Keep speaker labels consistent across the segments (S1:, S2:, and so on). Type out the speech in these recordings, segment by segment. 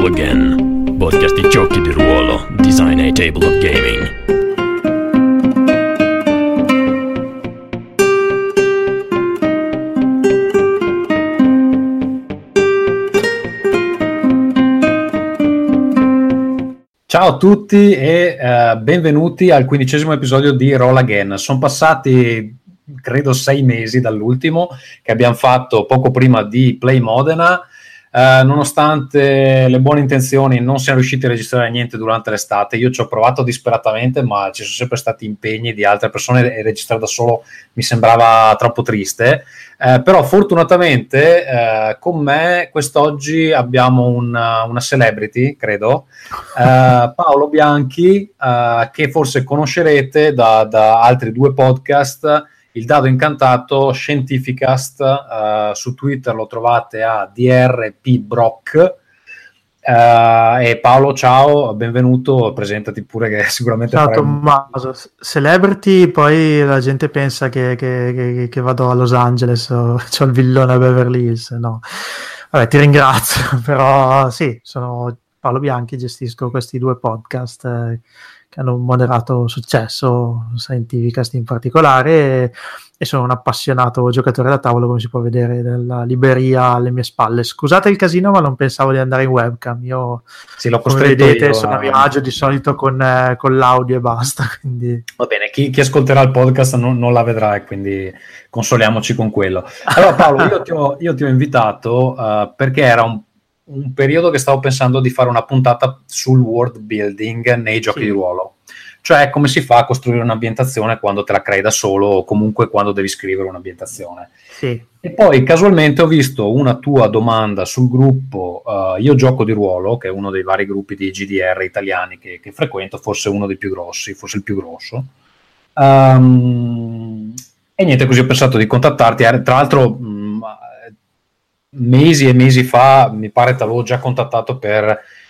S1: Roll Again, podcast di giochi di ruolo, design e table of gaming.
S2: Ciao a tutti e uh, benvenuti al quindicesimo episodio di Roll Again. Sono passati credo sei mesi dall'ultimo che abbiamo fatto poco prima di Play Modena eh, nonostante le buone intenzioni non siamo riusciti a registrare niente durante l'estate, io ci ho provato disperatamente ma ci sono sempre stati impegni di altre persone e registrare da solo mi sembrava troppo triste, eh, però fortunatamente eh, con me quest'oggi abbiamo una, una celebrity, credo, eh, Paolo Bianchi, eh, che forse conoscerete da, da altri due podcast il dado incantato Scientificast uh, su Twitter lo trovate a drpbrock uh, e Paolo ciao benvenuto presentati pure che sicuramente
S3: ciao Tommaso. Celebrity poi la gente pensa che, che, che, che vado a Los Angeles o ho il villone a Beverly Hills no. Vabbè ti ringrazio però sì sono Paolo Bianchi gestisco questi due podcast eh, che hanno un moderato successo, Scientificast in particolare, e, sono un appassionato giocatore da tavolo, come si può vedere nella libreria alle mie spalle. Scusate il casino, ma non pensavo di andare in webcam. Io,
S2: sì, l'ho
S3: come vedete, io, sono a mio agio di solito con, eh, con l'audio e basta. Quindi...
S2: Va bene, chi, chi, ascolterà il podcast non, non, la vedrà e quindi consoliamoci con quello. Allora Paolo, io ti ho, io ti ho invitato uh, perché era un un periodo che stavo pensando di fare una puntata sul world building nei giochi sì. di ruolo. Cioè come si fa a costruire un'ambientazione quando te la crei da solo o comunque quando devi scrivere un'ambientazione.
S3: Sì.
S2: E poi casualmente ho visto una tua domanda sul gruppo uh, Io gioco di ruolo, che è uno dei vari gruppi di GDR italiani che, che frequento, forse uno dei più grossi, forse il più grosso. Um, e niente, così ho pensato di contattarti. Tra l'altro, mesi e mesi fa, mi pare ti avevo già contattato per,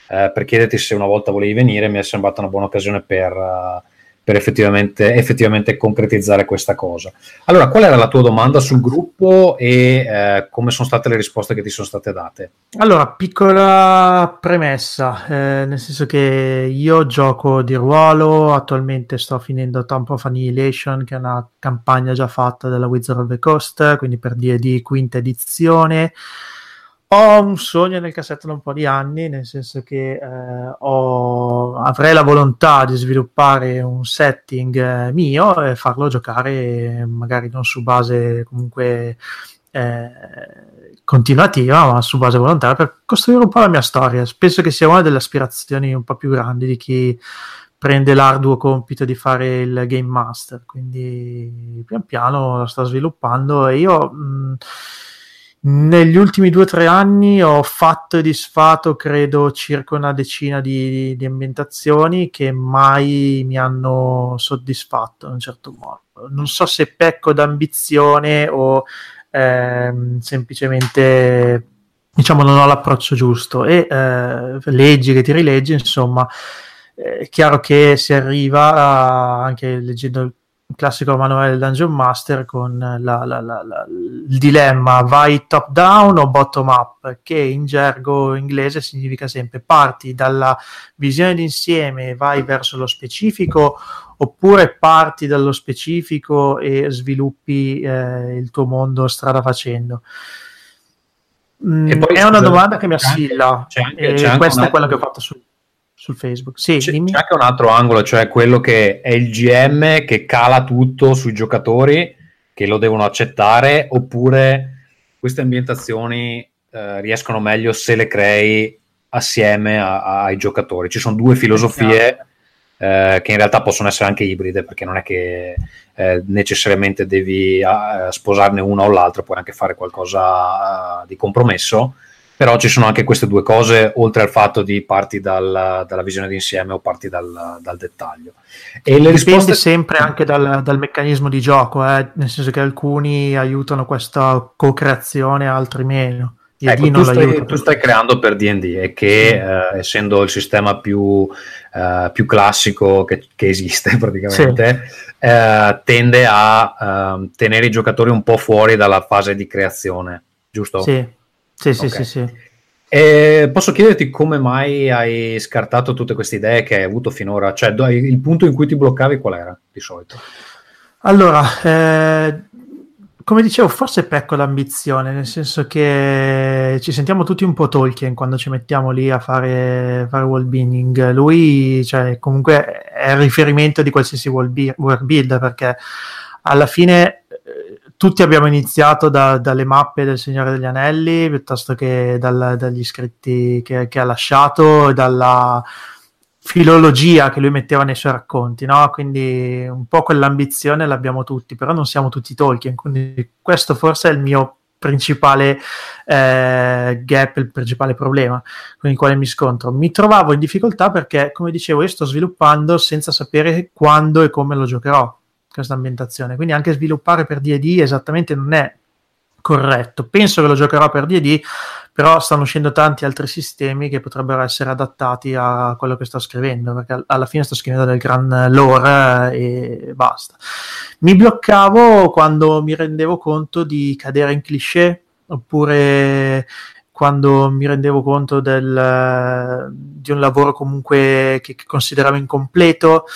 S2: eh, per, chiederti se una volta volevi venire, mi è sembrata una buona occasione per, uh, per effettivamente, effettivamente, concretizzare questa cosa. Allora, qual era la tua domanda sul gruppo e eh, come sono state le risposte che ti sono state date?
S3: Allora, piccola premessa, eh, nel senso che io gioco di ruolo, attualmente sto finendo Temple of Annihilation, che è una campagna già fatta della Wizard of the Coast, quindi per D&D quinta edizione. Ho un sogno nel cassetto da un po' di anni, nel senso che eh, ho, avrei la volontà di sviluppare un setting eh, mio e farlo giocare magari non su base comunque eh, continuativa, ma su base volontaria per costruire un po' la mia storia. Penso che sia una delle aspirazioni un po' più grandi di chi prende l'arduo compito di fare il game master. Quindi pian piano lo sto sviluppando e io... Mh, negli ultimi due o tre anni ho fatto e disfatto, credo, circa una decina di, di, ambientazioni che mai mi hanno soddisfatto in un certo modo. Non so se pecco d'ambizione o ehm, semplicemente diciamo non ho l'approccio giusto e eh, leggi che ti rileggi, insomma, è chiaro che si arriva a, anche leggendo il classico manuale del Dungeon Master con la, la, la, il dilemma vai top down o bottom up, che in gergo inglese significa sempre parti dalla visione d'insieme e vai verso lo specifico oppure parti dallo specifico e sviluppi eh, il tuo mondo strada facendo. Mm, poi, è una domanda che mi assilla c'è anche, c'è anche questa è quella che ho fatto su sul Facebook. Sì,
S2: c'è, c'è, anche un altro angolo, cioè quello che è il GM che cala tutto sui giocatori che lo devono accettare, oppure queste ambientazioni eh, riescono meglio se le crei assieme a, a, ai giocatori. Ci sono due filosofie eh, che in realtà possono essere anche ibride, perché non è che eh, necessariamente devi eh, sposarne una o l'altra, puoi anche fare qualcosa eh, di compromesso però ci sono anche queste due cose, oltre al fatto di parti dal, dalla visione d'insieme o parti dal, dal dettaglio.
S3: E le risposte... sempre anche dal, dal meccanismo di gioco, eh? nel senso che alcuni aiutano questa co-creazione, altri meno.
S2: Ecco, tu, stai, tu, stai, creando per D&D e che eh, essendo il sistema più, eh, più classico che, che, esiste praticamente sì. eh, tende a ehm, tenere i giocatori un po' fuori dalla fase di creazione, giusto?
S3: Sì, sì, sì, okay. sì, sì.
S2: E posso chiederti come mai hai scartato tutte queste idee che hai avuto finora? Cioè, il punto in cui ti bloccavi qual era di solito?
S3: Allora, eh, come dicevo, forse pecco l'ambizione, nel senso che ci sentiamo tutti un po' Tolkien quando ci mettiamo lì a fare, fare world building. Lui, cioè, comunque è il riferimento di qualsiasi world, builder perché alla fine tutti abbiamo iniziato da, dalle mappe del Signore degli Anelli piuttosto che dal, dagli scritti che, che, ha lasciato, dalla filologia che lui metteva nei suoi racconti, no? Quindi un po' quell'ambizione l'abbiamo tutti, però non siamo tutti Tolkien, quindi questo forse è il mio principale eh, gap, il principale problema con il quale mi scontro. Mi trovavo in difficoltà perché, come dicevo, io sto sviluppando senza sapere quando e come lo giocherò questa ambientazione. Quindi anche sviluppare per DD esattamente non è corretto. Penso che lo giocherò per DD, però stanno uscendo tanti altri sistemi che potrebbero essere adattati a quello che sto scrivendo, perché alla fine sto scrivendo del gran lore e basta. Mi bloccavo quando mi rendevo conto di cadere in cliché, oppure quando mi rendevo conto del, di un lavoro comunque che, che consideravo incompleto.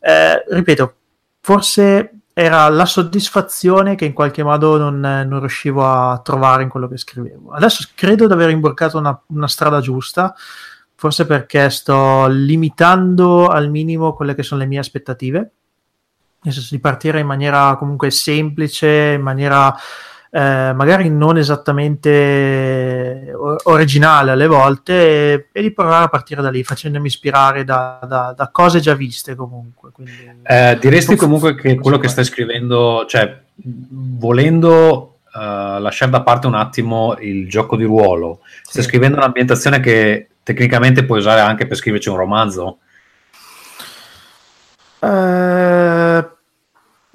S3: Eh, ripeto, forse era la soddisfazione che in qualche modo non, non, riuscivo a trovare in quello che scrivevo. Adesso credo di aver imborcato una, una, strada giusta, forse perché sto limitando al minimo quelle che sono le mie aspettative, nel senso di partire in maniera comunque semplice, in maniera eh, magari non esattamente originale alle volte e, e, di provare a partire da lì facendomi ispirare da, da, da cose già viste comunque Quindi,
S2: eh, diresti comunque che quello che stai scrivendo cioè volendo uh, lasciare da parte un attimo il gioco di ruolo stai sì. scrivendo un'ambientazione che tecnicamente puoi usare anche per scriverci un romanzo
S3: eh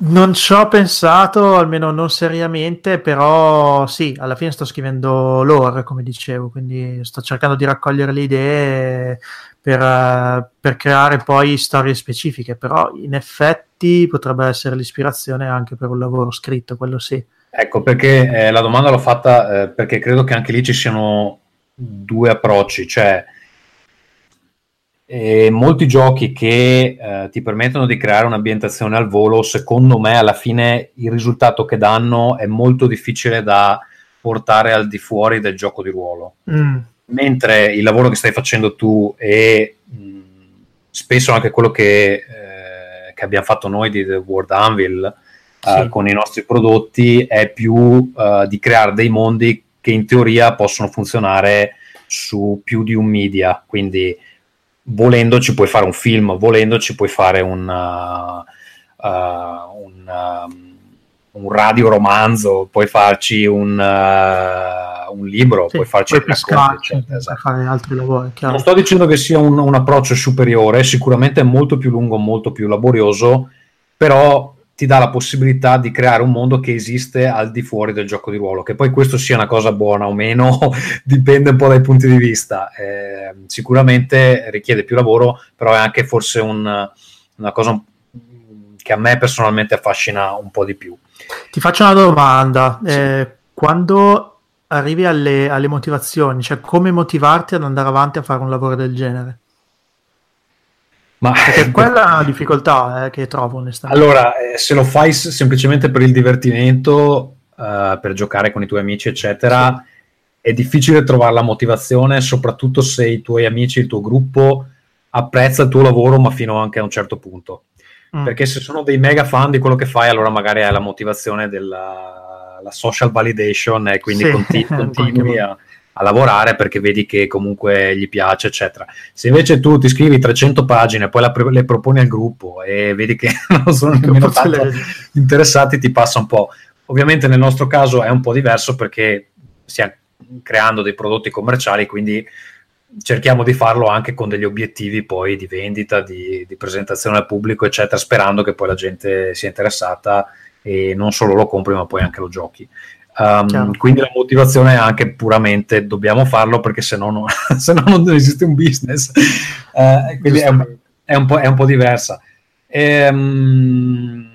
S3: non ci ho pensato, almeno non seriamente, però sì, alla fine sto scrivendo lore, come dicevo, quindi sto cercando di raccogliere le idee per, per creare poi storie specifiche, però in effetti potrebbe essere l'ispirazione anche per un lavoro scritto, quello sì.
S2: Ecco, perché eh, la domanda l'ho fatta eh, perché credo che anche lì ci siano due approcci, cioè e molti giochi che eh, ti permettono di creare un'ambientazione al volo, secondo me alla fine il risultato che danno è molto difficile da portare al di fuori del gioco di ruolo. Mm. Mentre il lavoro che stai facendo tu e mh, spesso anche quello che, eh, che, abbiamo fatto noi di The World Anvil eh, sì. con i nostri prodotti è più eh, di creare dei mondi che in teoria possono funzionare su più di un media, quindi volendo ci puoi fare un film, volendo ci puoi fare un, uh, uh, un, um, un radio romanzo, puoi farci un, uh, un libro, sì, puoi farci
S3: puoi pescarci, esatto. fare altri lavori.
S2: Chiaro. Non sto dicendo che sia un, un approccio superiore, sicuramente è molto più lungo, molto più laborioso, però ti dà la possibilità di creare un mondo che esiste al di fuori del gioco di ruolo. Che poi questo sia una cosa buona o meno dipende un po' dai punti di vista. Eh, sicuramente richiede più lavoro, però è anche forse un, una cosa che a me personalmente affascina un po' di più.
S3: Ti faccio una domanda. Sì. Eh, quando arrivi alle, alle motivazioni, cioè come motivarti ad andare avanti a fare un lavoro del genere? Ma Perché quella è una difficoltà eh, che trovo onestamente.
S2: Allora, eh, se lo fai semplicemente per il divertimento, uh, per giocare con i tuoi amici, eccetera, sì. è difficile trovare la motivazione, soprattutto se i tuoi amici, il tuo gruppo apprezza il tuo lavoro, ma fino anche a un certo punto. Mm. Perché se sono dei mega fan di quello che fai, allora magari hai la motivazione della social validation e quindi sì. continui, continui a a lavorare perché vedi che comunque gli piace, eccetera. Se invece tu ti scrivi 300 pagine, poi la, le proponi al gruppo e vedi che non sono nemmeno tanto interessati, ti passa un po'. Ovviamente nel nostro caso è un po' diverso perché stiamo creando dei prodotti commerciali, quindi cerchiamo di farlo anche con degli obiettivi poi di vendita, di, di presentazione al pubblico, eccetera, sperando che poi la gente sia interessata e non solo lo compri ma poi anche lo giochi. Um, quindi la motivazione è anche puramente dobbiamo farlo perché se no, no, se no non esiste un business. Uh, quindi è un, è, un è un, po', diversa. E, um,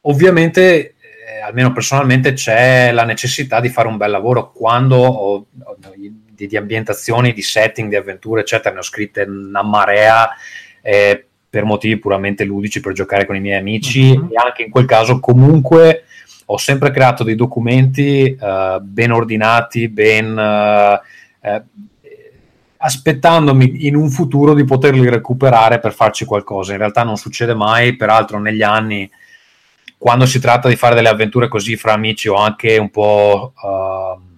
S2: ovviamente, eh, almeno personalmente, c'è la necessità di fare un bel lavoro quando ho, ho, di, di, ambientazioni, di setting, di avventure, eccetera, ne ho scritte una marea eh, per motivi puramente ludici, per giocare con i miei amici mm-hmm. e anche in quel caso comunque ho sempre creato dei documenti uh, ben ordinati, ben... Uh, uh, aspettandomi in un futuro di poterli recuperare per farci qualcosa. In realtà non succede mai, peraltro negli anni, quando si tratta di fare delle avventure così fra amici, ho anche un po'... Uh,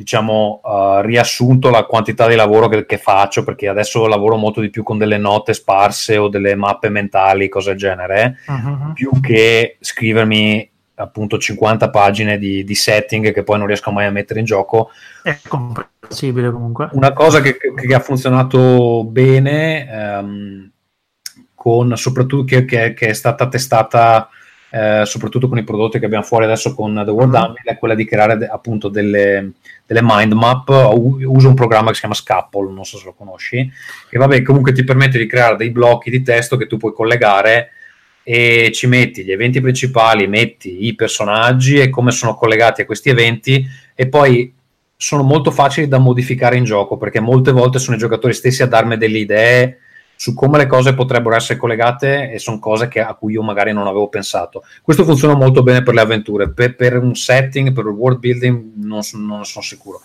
S2: diciamo, uh, riassunto la quantità di lavoro che, che, faccio, perché adesso lavoro molto di più con delle note sparse o delle mappe mentali, cose del genere, uh-huh. più che scrivermi appunto 50 pagine di, di, setting che poi non riesco mai a mettere in gioco.
S3: È comprensibile comunque.
S2: Una cosa che, che ha funzionato bene, um, con, soprattutto che, che, che, è stata testata eh, soprattutto con i prodotti che abbiamo fuori adesso con The World mm-hmm. Anvil, è quella di creare de, appunto delle, delle mind map. Uso un programma che si chiama Scapple, non so se lo conosci, che vabbè comunque ti permette di creare dei blocchi di testo che tu puoi collegare e ci metti gli eventi principali, metti i personaggi e come sono collegati a questi eventi e poi sono molto facili da modificare in gioco perché molte volte sono i giocatori stessi a darmi delle idee su come le cose potrebbero essere collegate e sono cose che, a cui io magari non avevo pensato. Questo funziona molto bene per le avventure, per, per un setting, per il world building non, non sono sicuro.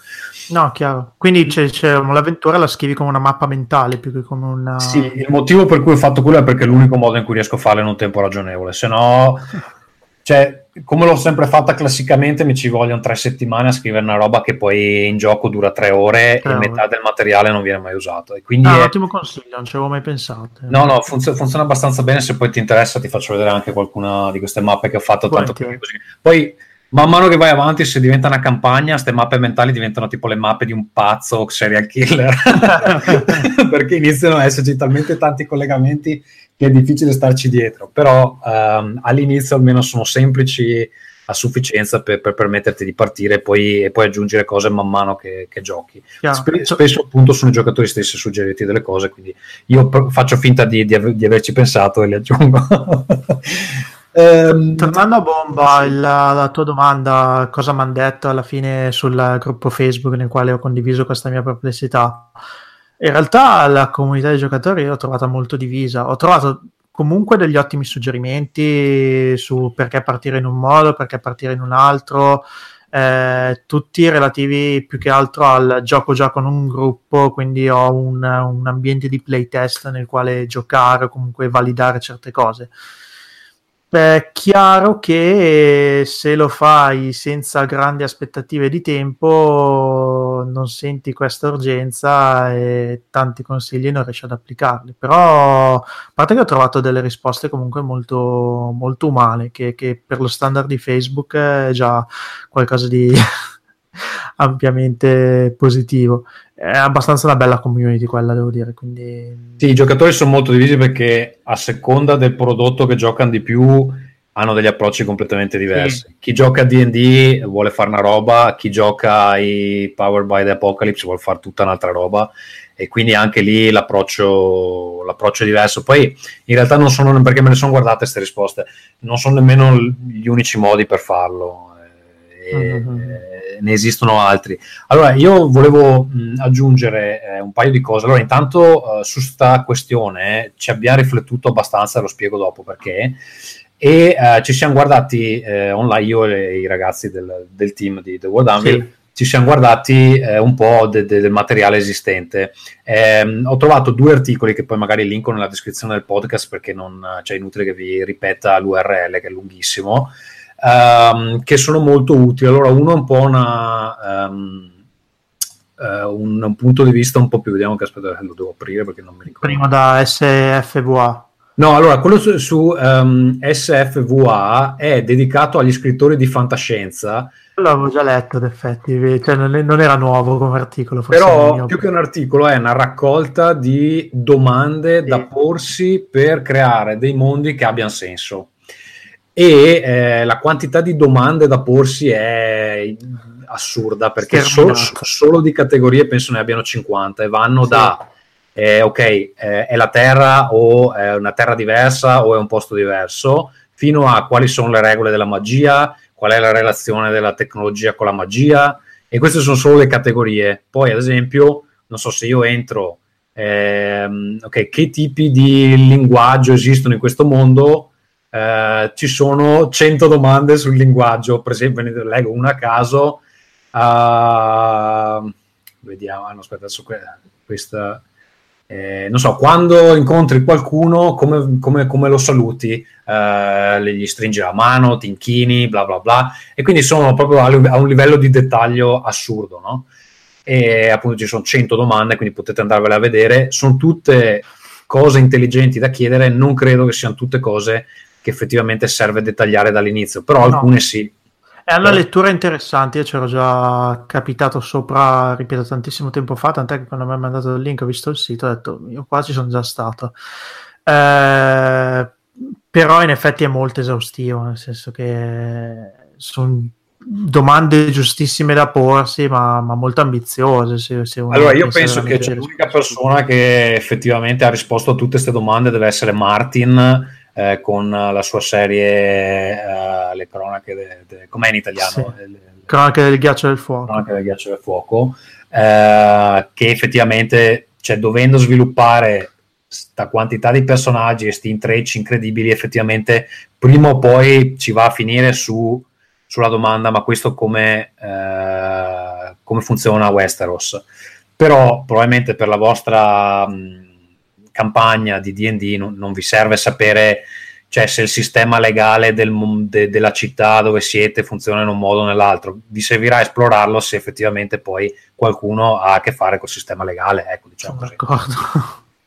S3: No, chiaro. Quindi c'è, c'è, l'avventura la scrivi come una mappa mentale più che come una...
S2: Sì, il motivo per cui ho fatto quello è perché è l'unico modo in cui riesco a farlo in un tempo ragionevole, se no... Cioè, come l'ho sempre fatta classicamente, mi ci vogliono tre settimane a scrivere una roba che poi in gioco dura tre ore tre e metà del materiale non viene mai usato. E quindi
S3: ah,
S2: è...
S3: ottimo consiglio, non ci avevo mai pensato.
S2: No, no, funziona, funziona abbastanza bene. Se poi ti interessa, ti faccio vedere anche qualcuna di queste mappe che ho fatto. Tanto così. Poi man mano che vai avanti, se diventa una campagna, queste mappe mentali diventano tipo le mappe di un pazzo serial killer perché iniziano ad esserci talmente tanti collegamenti che è difficile starci dietro. Però um, all'inizio almeno sono semplici a sufficienza per, per permetterti di partire e poi, e poi, aggiungere cose man mano che, che giochi. Sp- spesso appunto sono i giocatori stessi a suggerirti delle cose, quindi io pr- faccio finta di, di, av- di averci pensato e le aggiungo.
S3: Ehm, Tornando a bomba, il, la tua domanda, cosa mi hanno detto alla fine sul gruppo Facebook nel quale ho condiviso questa mia perplessità? In realtà la comunità dei giocatori l'ho trovata molto divisa. Ho trovato comunque degli ottimi suggerimenti su perché partire in un modo, perché partire in un altro, eh, tutti relativi più che altro al gioco già con un gruppo, quindi ho un, un ambiente di playtest nel quale giocare o comunque validare certe cose è chiaro che se lo fai senza grandi aspettative di tempo non senti questa urgenza e tanti consigli non riesci ad applicarli però a parte che ho trovato delle risposte comunque molto, molto umane che, che per lo standard di Facebook è già qualcosa di ampiamente positivo è abbastanza una bella community quella, devo dire. Quindi...
S2: Sì, i giocatori sono molto divisi perché a seconda del prodotto che giocano di più hanno degli approcci completamente diversi. Sì. Chi gioca a D&D vuole fare una roba, chi gioca ai Power by the Apocalypse vuole fare tutta un'altra roba e quindi anche lì l'approccio, l'approccio è diverso. Poi in realtà non sono, perché me ne sono guardate queste risposte, non sono nemmeno gli unici modi per farlo. Mm-hmm ne esistono altri. Allora, io volevo mh, aggiungere eh, un paio di cose. Allora, intanto eh, su questa questione ci abbiamo riflettuto abbastanza, lo spiego dopo perché, e eh, ci siamo guardati eh, online, io e i ragazzi del, del team di The World Anvil, sì. ci siamo guardati eh, un po' de, de, del materiale esistente. Eh, ho trovato due articoli che poi magari linko nella descrizione del podcast perché non cioè, è inutile che vi ripeta l'URL che è lunghissimo um, che sono molto utili. Allora, uno è un po' una, um, uh, un, un, punto di vista un po' più, vediamo che aspetta, lo devo aprire perché non mi ricordo.
S3: Prima da SFVA.
S2: No, allora, quello su, su um, SFVA è dedicato agli scrittori di fantascienza.
S3: L'avevo già letto, in effetti, cioè, non, non, era nuovo come articolo.
S2: Però, più che un articolo, è una raccolta di domande sì. da porsi per creare dei mondi che abbiano senso e eh, la quantità di domande da porsi è assurda perché so, solo di categorie penso ne abbiano 50 e vanno sì. da eh, ok eh, è la terra o è una terra diversa o è un posto diverso fino a quali sono le regole della magia qual è la relazione della tecnologia con la magia E queste sono solo le categorie. Poi, ad esempio, non so se io entro, ehm, ok, che tipi di linguaggio esistono in questo mondo? Eh, ci sono 100 domande sul linguaggio, per esempio, ne leggo una a caso. Uh, vediamo, no, aspetta, adesso questa eh, non so, quando incontri qualcuno, come, come, come lo saluti? Eh, gli stringi la mano, ti inchini, bla bla bla. E quindi sono proprio a, un livello di dettaglio assurdo, no? E appunto ci sono 100 domande, quindi potete andarvele a vedere. Sono tutte cose intelligenti da chiedere, non credo che siano tutte cose che effettivamente serve dettagliare dall'inizio, però no. alcune sì.
S3: È una lettura interessante, io c'ero già capitato sopra, ripeto, tantissimo tempo fa, tant'è che quando mi ha mandato il link ho visto il sito, ho detto, io qua ci sono già stato. Eh, però in effetti è molto esaustivo, nel senso che sono domande giustissime da porsi, ma, ma molto ambiziose. Se, se
S2: allora, io penso che c'è l'unica persona che effettivamente ha risposto a tutte queste domande deve essere Martin eh, con la sua serie uh, Le cronache, de, de, com'è in italiano? Sì.
S3: Le, cronache del ghiaccio del fuoco.
S2: Cronache del ghiaccio del fuoco, eh, che effettivamente, cioè, dovendo sviluppare questa quantità di personaggi e questi intrecci incredibili, effettivamente prima o poi ci va a finire su, sulla domanda, ma questo come, eh, come funziona Westeros? Però probabilmente per la vostra... Mh, campagna di DD non, non vi serve sapere cioè, se il sistema legale del, de, della città dove siete funziona in un modo o nell'altro. Vi servirà esplorarlo se effettivamente poi qualcuno ha a che fare col sistema legale. Ecco, diciamo così.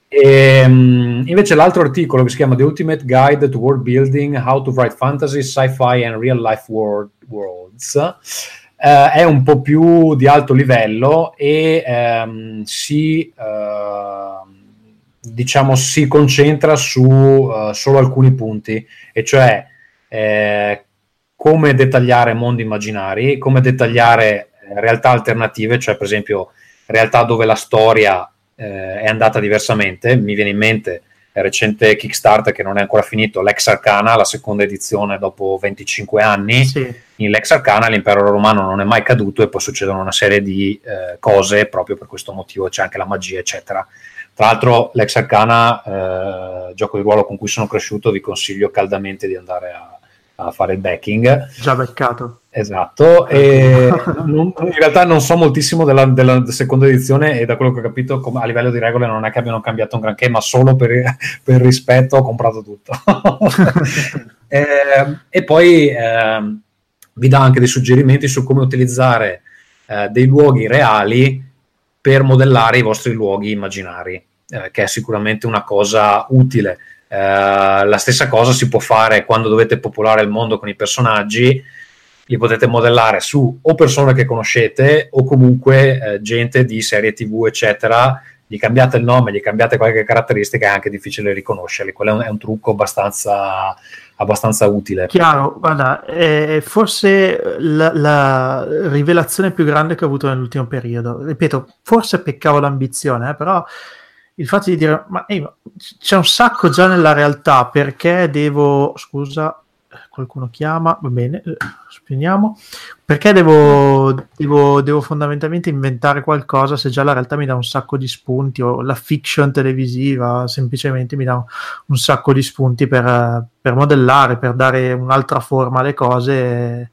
S2: E, ehm, invece l'altro articolo che si chiama The Ultimate Guide to World Building, How to Write Fantasy, Sci-Fi and Real Life World, Worlds, eh, è un po' più di alto livello e ehm, si... Eh, diciamo, si concentra su uh, solo alcuni punti, e cioè eh, come dettagliare mondi immaginari, come dettagliare eh, realtà alternative, cioè per esempio realtà dove la storia eh, è andata diversamente. Mi viene in mente il recente Kickstarter che non è ancora finito, Lex Arcana, la seconda edizione dopo 25 anni. Sì. In Lex Arcana l'impero romano non è mai caduto e poi succedono una serie di eh, cose proprio per questo motivo, c'è anche la magia, eccetera. Tra l'altro l'ex Arcana, eh, gioco di ruolo con cui sono cresciuto, vi consiglio caldamente di andare a, a fare il backing.
S3: Già beccato.
S2: Esatto, e non, in realtà non so moltissimo della, della, seconda edizione e da quello che ho capito a livello di regole non è che abbiano cambiato un granché, ma solo per, per rispetto ho comprato tutto. e, e, poi eh, vi dà anche dei suggerimenti su come utilizzare eh, dei luoghi reali per modellare i vostri luoghi immaginari eh, che è sicuramente una cosa utile. Eh, la stessa cosa si può fare quando dovete popolare il mondo con i personaggi, li potete modellare su o persone che conoscete o comunque eh, gente di serie tv, eccetera. Gli cambiate il nome, gli cambiate qualche caratteristica, è anche difficile riconoscerli. Quello è un, è un trucco abbastanza, abbastanza utile.
S3: Chiaro, guarda, eh, forse la, la, rivelazione più grande che ho avuto nell'ultimo periodo. Ripeto, forse peccavo l'ambizione, eh, però il fatto di dire ma ehi, c'è un sacco già nella realtà perché devo scusa qualcuno chiama va bene eh, spegniamo. Perché devo, devo, devo, fondamentalmente inventare qualcosa se già la realtà mi dà un sacco di spunti o la fiction televisiva semplicemente mi dà un, sacco di spunti per, per modellare per dare un'altra forma alle cose e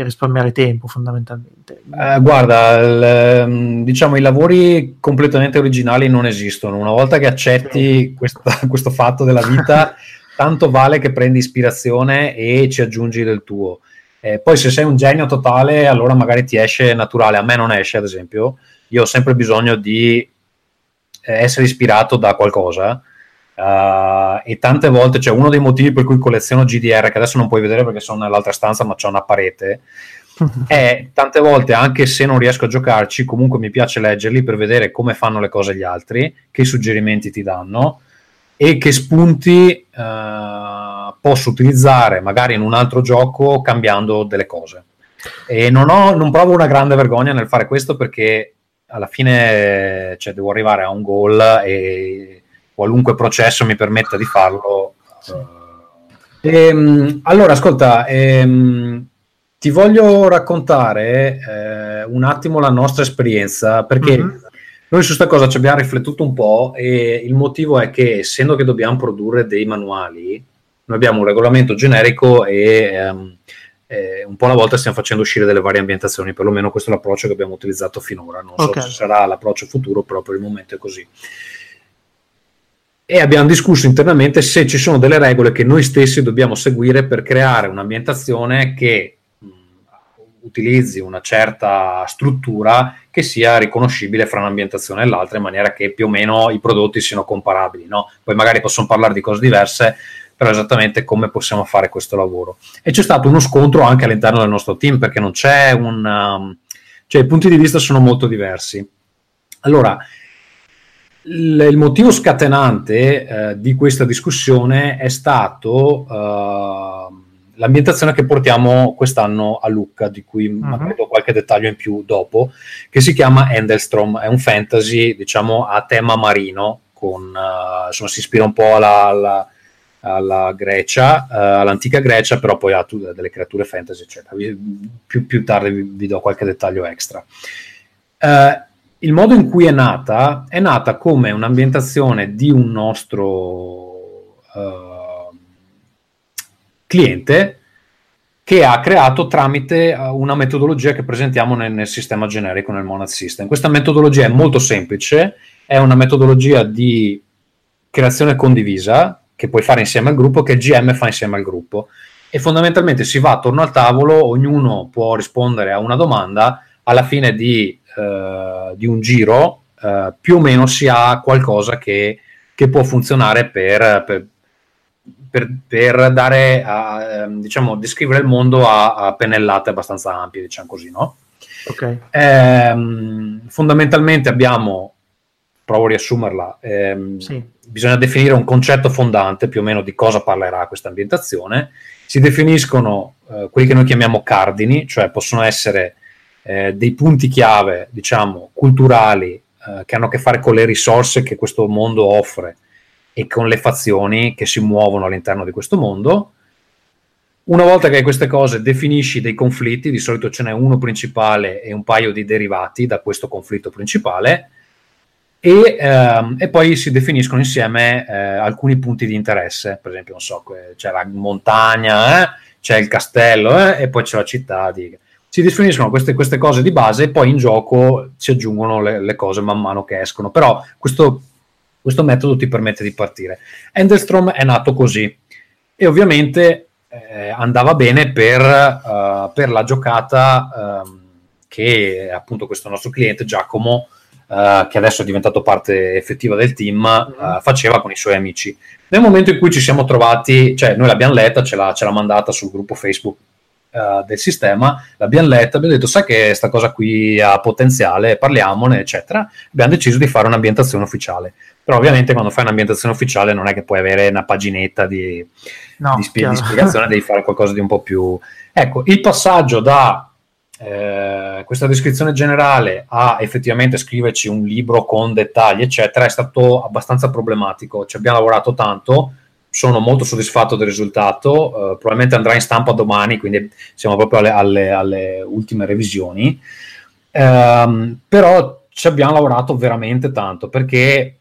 S3: risparmiare tempo fondamentalmente.
S2: Eh, guarda, il, ehm, diciamo i lavori completamente originali non esistono. Una volta che accetti sì. questo, questo, fatto della vita, tanto vale che prendi ispirazione e ci aggiungi del tuo. Eh, poi se sei un genio totale, allora magari ti esce naturale. A me non esce, ad esempio. Io ho sempre bisogno di eh, essere ispirato da qualcosa Uh, e tante volte, cioè uno dei motivi per cui colleziono GDR, che adesso non puoi vedere perché sono nell'altra stanza, ma c'è una parete, è tante volte, anche se non riesco a giocarci, comunque mi piace leggerli per vedere come fanno le cose gli altri, che suggerimenti ti danno e che spunti uh, posso utilizzare magari in un altro gioco cambiando delle cose. E non, ho, non provo una grande vergogna nel fare questo perché alla fine cioè, devo arrivare a un goal e qualunque processo mi permetta di farlo. Sì. Ehm, allora, ascolta, ehm, ti voglio raccontare eh, un attimo la nostra esperienza perché mm-hmm. noi su questa cosa ci abbiamo riflettuto un po' e il motivo è che essendo che dobbiamo produrre dei manuali, noi abbiamo un regolamento generico e ehm, eh, un po' alla volta stiamo facendo uscire delle varie ambientazioni, perlomeno questo è l'approccio che abbiamo utilizzato finora, non okay. so se sarà l'approccio futuro, però per il momento è così. E abbiamo discusso internamente se ci sono delle regole che noi stessi dobbiamo seguire per creare un'ambientazione che utilizzi una certa struttura che sia riconoscibile fra un'ambientazione e l'altra in maniera che più o meno i prodotti siano comparabili. No? Poi magari possono parlare di cose diverse, però esattamente come possiamo fare questo lavoro. E c'è stato uno scontro anche all'interno del nostro team perché non c'è un... Um, cioè i punti di vista sono molto diversi. Allora, il, il motivo scatenante eh, di questa discussione è stato... Uh, l'ambientazione che portiamo quest'anno a Lucca, di cui uh-huh. magari do qualche dettaglio in più dopo, che si chiama Endelstrom, è un fantasy, diciamo, a tema marino, con, uh, insomma, si ispira un po' alla, alla, alla Grecia, uh, all'antica Grecia, però poi ha tu, delle creature fantasy, eccetera. Più, più tardi vi, vi, do qualche dettaglio extra. Uh, il modo in cui è nata è nata come un'ambientazione di un nostro cliente che ha creato tramite uh, una metodologia che presentiamo nel, nel, sistema generico, nel Monad System. Questa metodologia è molto semplice, è una metodologia di creazione condivisa che puoi fare insieme al gruppo, che GM fa insieme al gruppo. E fondamentalmente si va attorno al tavolo, ognuno può rispondere a una domanda, alla fine di, uh, di un giro uh, più o meno si ha qualcosa che, che può funzionare per, per, per, per dare a, ehm, diciamo, descrivere il mondo a, a, pennellate abbastanza ampie, diciamo così, no?
S3: Okay.
S2: Ehm, fondamentalmente abbiamo, provo a riassumerla, ehm, sì. bisogna definire un concetto fondante più o meno di cosa parlerà questa ambientazione, si definiscono eh, quelli che noi chiamiamo cardini, cioè possono essere eh, dei punti chiave, diciamo, culturali eh, che hanno a che fare con le risorse che questo mondo offre e con le fazioni che si muovono all'interno di questo mondo. Una volta che hai queste cose definisci dei conflitti, di solito ce n'è uno principale e un paio di derivati da questo conflitto principale, e, ehm, e poi si definiscono insieme eh, alcuni punti di interesse, per esempio, non so, c'è la montagna, eh, c'è il castello eh, e poi c'è la città. Di... Si definiscono queste, queste, cose di base e poi in gioco si aggiungono le, le cose man mano che escono, però questo questo metodo ti permette di partire. Endelstrom è nato così e ovviamente eh, andava bene per, uh, per la giocata um, che appunto questo nostro cliente Giacomo, uh, che adesso è diventato parte effettiva del team, uh, faceva con i suoi amici. Nel momento in cui ci siamo trovati, cioè noi l'abbiamo letta, ce l'ha, ce l'ha mandata sul gruppo Facebook Uh, del sistema, l'abbiamo letta, abbiamo detto sai che questa cosa qui ha potenziale, parliamone, eccetera. Abbiamo deciso di fare un'ambientazione ufficiale. Però ovviamente quando fai un'ambientazione ufficiale non è che puoi avere una paginetta di, no, di, spie- di spiegazione, devi fare qualcosa di un po' più... Ecco, il passaggio da eh, questa descrizione generale a effettivamente scriverci un libro con dettagli, eccetera, è stato abbastanza problematico. Ci abbiamo lavorato tanto, sono molto soddisfatto del risultato, eh, probabilmente andrà in stampa domani, quindi siamo proprio alle, alle, alle ultime revisioni. Eh, però ci abbiamo lavorato veramente tanto perché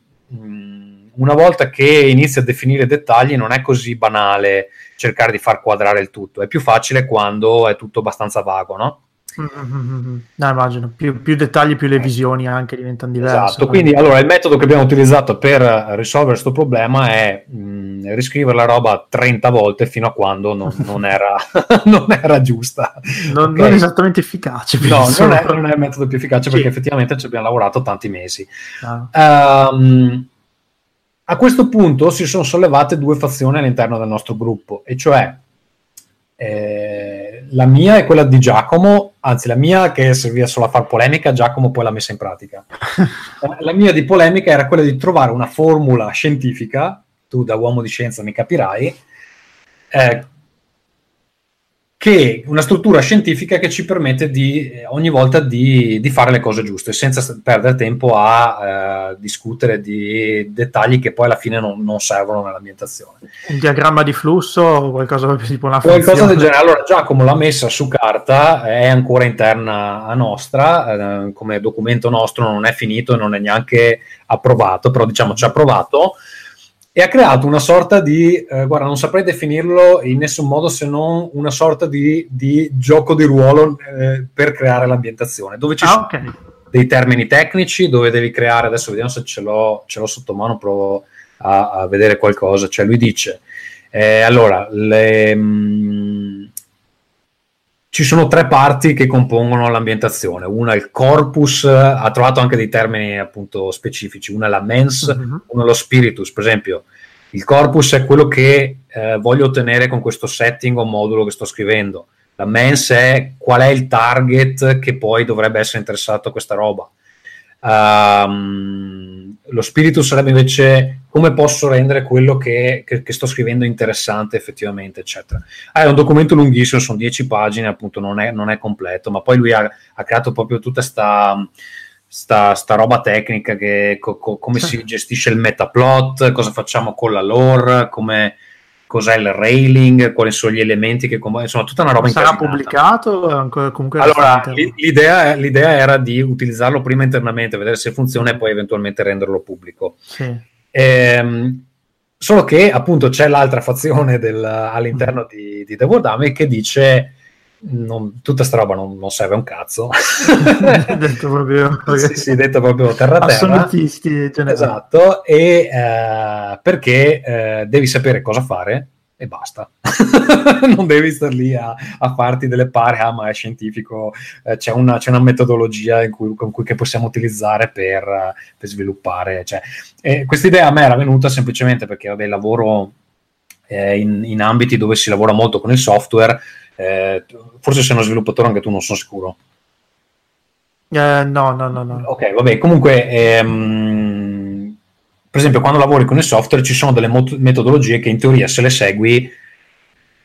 S2: una volta che inizi a definire dettagli non è così banale cercare di far quadrare il tutto, è più facile quando è tutto abbastanza vago, no?
S3: Mm-hmm. No, immagino, più, più, dettagli, più le visioni anche diventano diverse.
S2: Esatto, quindi allora il metodo che abbiamo utilizzato per risolvere questo problema è mh, riscrivere la roba 30 volte fino a quando non, non, era, non era, giusta.
S3: Non, okay? non esattamente efficace.
S2: No, non è, non è, il metodo più efficace sì. perché effettivamente ci abbiamo lavorato tanti mesi. Ah. Um, a questo punto si sono sollevate due fazioni all'interno del nostro gruppo, e cioè eh, la mia è quella di Giacomo, anzi la mia che serviva solo a far polemica, Giacomo poi l'ha messa in pratica. la mia di polemica era quella di trovare una formula scientifica, tu da uomo di scienza mi capirai, eh, che una struttura scientifica che ci permette di ogni volta di, di fare le cose giuste senza perdere tempo a eh, discutere di dettagli che poi alla fine non, non, servono nell'ambientazione.
S3: Un diagramma di flusso o qualcosa tipo una
S2: Qualcosa del genere. Allora, Giacomo l'ha messa su carta, è ancora interna a nostra, eh, come documento nostro non è finito e non è neanche approvato, però diciamo ci ha approvato e ha creato una sorta di, eh, guarda, non saprei definirlo in nessun modo se non una sorta di, di gioco di ruolo eh, per creare l'ambientazione, dove ci ah, sono okay. dei termini tecnici, dove devi creare, adesso vediamo se ce l'ho, ce l'ho sotto mano, provo a, a, vedere qualcosa, cioè lui dice, eh, allora, le, mh, mm, ci sono tre parti che compongono l'ambientazione. Una è il corpus, ha trovato anche dei termini appunto specifici. Una è la mens, uh-huh. uno è lo spiritus. Per esempio, il corpus è quello che eh, voglio ottenere con questo setting o modulo che sto scrivendo. La mens è qual è il target che poi dovrebbe essere interessato a questa roba. Um, lo spirito sarebbe invece come posso rendere quello che, che, che, sto scrivendo interessante effettivamente, eccetera. Ah, è un documento lunghissimo, sono dieci pagine, appunto non è, non è completo, ma poi lui ha, ha creato proprio tutta sta, sta, sta roba tecnica, che, co, co, come si gestisce il metaplot, cosa facciamo con la lore, come cos'è il railing, quali sono gli elementi che insomma tutta una roba
S3: sarà pubblicato ancora comunque
S2: allora l'idea, l'idea, era di utilizzarlo prima internamente vedere se funziona e poi eventualmente renderlo pubblico
S3: sì.
S2: Ehm, solo che appunto c'è l'altra fazione del, all'interno di, di The World Army che dice non, tutta sta roba non, non serve un cazzo.
S3: Detto proprio
S2: sì, sì, detto proprio terra terra.
S3: Assolutisti
S2: esatto e eh, perché eh, devi sapere cosa fare e basta non devi star lì a, a, farti delle pare ah ma è scientifico eh, c'è, una, c'è, una, metodologia cui, con cui che possiamo utilizzare per, per sviluppare cioè, questa idea a me era venuta semplicemente perché vabbè, lavoro eh, in, in ambiti dove si lavora molto con il software eh, forse sei uno sviluppatore anche tu, non sono sicuro.
S3: Eh, no, no, no, no.
S2: Ok, vabbè, comunque, ehm, per esempio, quando lavori con il software ci sono delle mot- metodologie che in teoria se le segui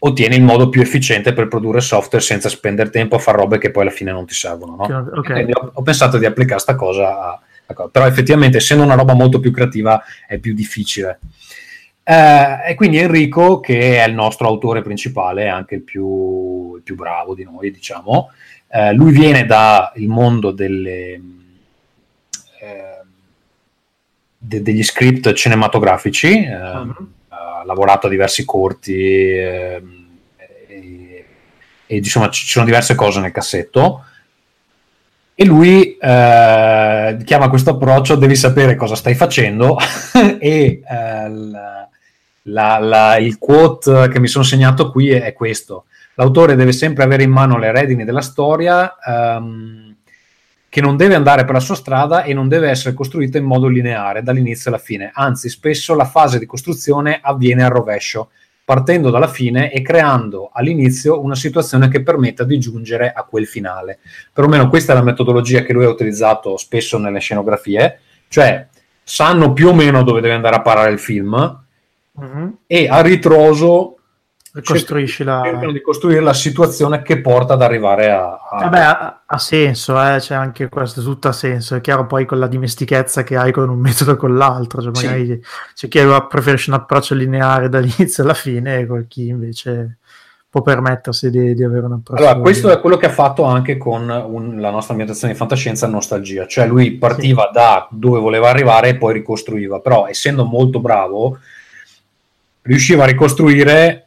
S2: ottieni il modo più efficiente per produrre software senza spendere tempo a fare robe che poi alla fine non ti servono. No? Okay. Ho, ho, pensato di applicare questa cosa, a, a, però effettivamente essendo una roba molto più creativa è più difficile. Eh, e quindi Enrico, che è il nostro autore principale, anche il più, il più bravo di noi, diciamo, eh, lui viene dal mondo delle, eh, de- degli script cinematografici, uh-huh. ha lavorato a diversi corti ehm, e, e insomma ci sono diverse cose nel cassetto e lui eh, chiama questo approccio devi sapere cosa stai facendo e eh, l- la, la, il quote che mi sono segnato qui è, è, questo. L'autore deve sempre avere in mano le redini della storia, um, che non deve andare per la sua strada e non deve essere costruita in modo lineare dall'inizio alla fine. Anzi, spesso la fase di costruzione avviene al rovescio, partendo dalla fine e creando all'inizio una situazione che permetta di giungere a quel finale. Perlomeno questa è la metodologia che lui ha utilizzato spesso nelle scenografie, cioè sanno più o meno dove deve andare a parare il film, mm-hmm. e a ritroso
S3: costruisci la...
S2: cercano di costruire la situazione che porta ad arrivare a...
S3: a... Vabbè, ha, ha senso, eh? c'è anche questo, tutto ha senso. È chiaro poi con la dimestichezza che hai con un metodo o con l'altro, cioè magari sì. c'è chi preferisce un approccio lineare dall'inizio alla fine e con chi invece può permettersi di, di avere un approccio.
S2: Allora, questo è quello che ha fatto anche con un, la nostra ambientazione di fantascienza nostalgia, cioè lui partiva sì. da dove voleva arrivare e poi ricostruiva, però essendo molto bravo riusciva a ricostruire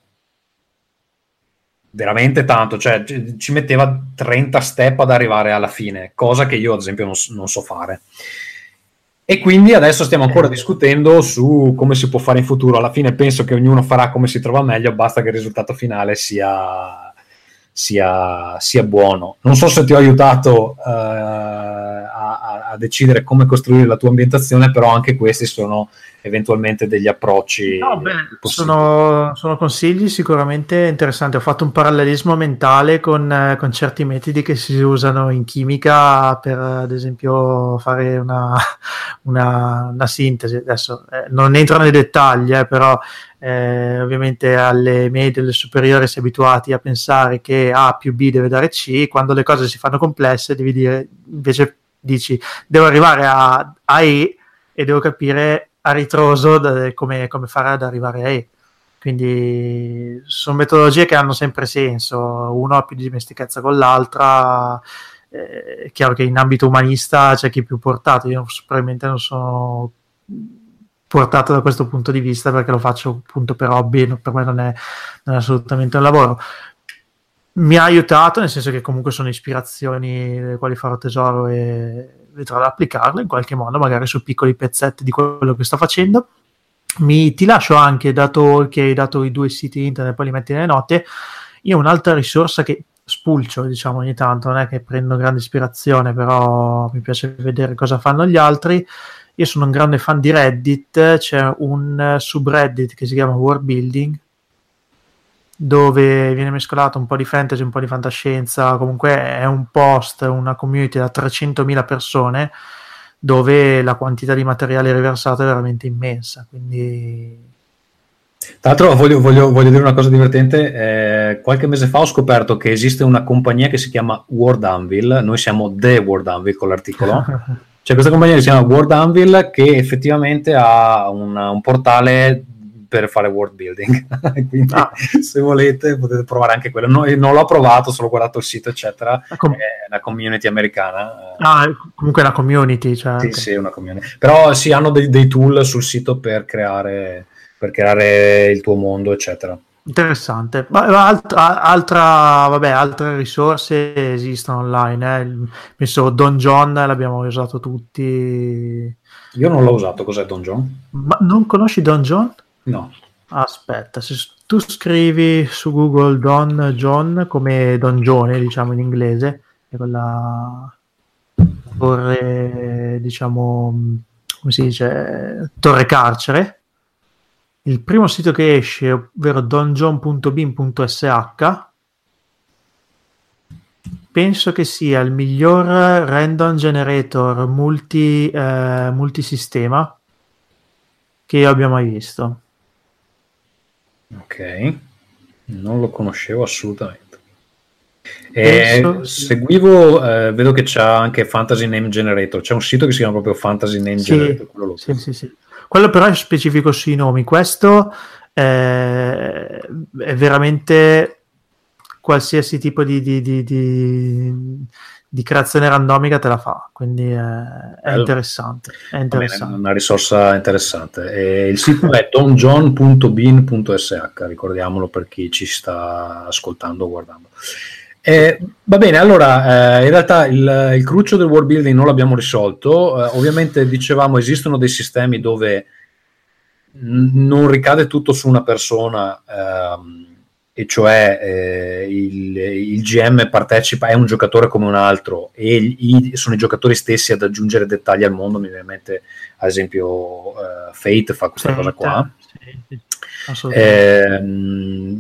S2: veramente tanto, cioè ci metteva 30 step ad arrivare alla fine, cosa che io ad esempio non, non so fare. E quindi adesso stiamo ancora eh. discutendo su come si può fare in futuro. Alla fine penso che ognuno farà come si trova meglio, basta che il risultato finale sia, sia, sia buono. Non so se ti ho aiutato a, a, a, decidere come costruire la tua ambientazione, però anche questi sono eventualmente degli approcci.
S3: No, beh, sono, sono, consigli sicuramente interessanti. Ho fatto un parallelismo mentale con, con, certi metodi che si usano in chimica per, ad esempio, fare una, una, una sintesi. Adesso eh, non entro nei dettagli, eh, però eh, ovviamente alle medie e alle superiori si è abituati a pensare che A più B deve dare C, quando le cose si fanno complesse devi dire, invece dici, devo arrivare a, a E e devo capire a ritroso da, come, come fare ad arrivare E. Quindi sono metodologie che hanno sempre senso, uno ha più dimestichezza con l'altra, eh, è chiaro che in ambito umanista c'è chi è più portato, io probabilmente non sono portato da questo punto di vista perché lo faccio appunto per hobby, per me non è, non è assolutamente un lavoro. Mi ha aiutato, nel senso che comunque sono ispirazioni delle quali farò tesoro e vedrò ad applicarle in qualche modo, magari su piccoli pezzetti di quello che sto facendo. Mi, ti lascio anche, dato che hai dato i due siti internet, poi li metti nelle note, io un'altra risorsa che spulcio, diciamo, ogni tanto, non è che prendo grande ispirazione, però mi piace vedere cosa fanno gli altri, io sono un grande fan di Reddit, c'è un subreddit che si chiama World Building dove viene mescolato un po' di fantasy, un po' di fantascienza, comunque è un post, una community da 300.000 persone dove la quantità di materiale riversato è veramente immensa, quindi
S2: tra l'altro voglio, voglio, voglio, dire una cosa divertente, eh, qualche mese fa ho scoperto che esiste una compagnia che si chiama World Anvil, noi siamo The World Anvil con l'articolo, C'è questa compagnia che si chiama World Anvil che effettivamente ha un, un portale per fare world building. Quindi, ah. se volete, potete provare anche quello. No, non l'ho provato, solo guardato il sito, eccetera. Com- è una community americana.
S3: Ah, comunque è una community. Cioè,
S2: sì, okay. sì, una community. Però sì, hanno dei, dei, tool sul sito per creare, per creare il tuo mondo, eccetera.
S3: Interessante. Ma, altra, altra, vabbè, altre risorse esistono online. Eh. Penso Don John l'abbiamo usato tutti.
S2: Io non l'ho usato. Cos'è Don John?
S3: Ma non conosci Don John?
S2: No.
S3: Aspetta, se tu scrivi su Google Don John come Don Gione, diciamo in inglese, è quella torre, diciamo, come si dice, torre carcere il primo sito che esce, ovvero donjon.bin.sh, penso che sia il miglior random generator multi, eh, multisistema che io abbia mai visto.
S2: Ok, non lo conoscevo assolutamente. Penso... seguivo, eh, vedo che c'è anche Fantasy Name Generator, c'è un sito che si chiama proprio Fantasy Name
S3: sì,
S2: Generator.
S3: Sì, sì, sì. Quello però è specifico sui nomi, questo è, è veramente qualsiasi tipo di, di, di, di, di creazione randomica te la fa, quindi è, è interessante. È interessante.
S2: Bene, una risorsa interessante. E il sito è donjohn.bin.sh, ricordiamolo per chi ci sta ascoltando o guardando. Eh, va bene, allora eh, in realtà il, il, cruccio del world building non l'abbiamo risolto. Eh, ovviamente dicevamo esistono dei sistemi dove n- non ricade tutto su una persona, ehm, e cioè eh, il, il, GM partecipa, è un giocatore come un altro e i, sono i giocatori stessi ad aggiungere dettagli al mondo. Mi viene in mente, ad esempio, eh, Fate fa questa Fate, cosa qua. Sì, sì, ehm,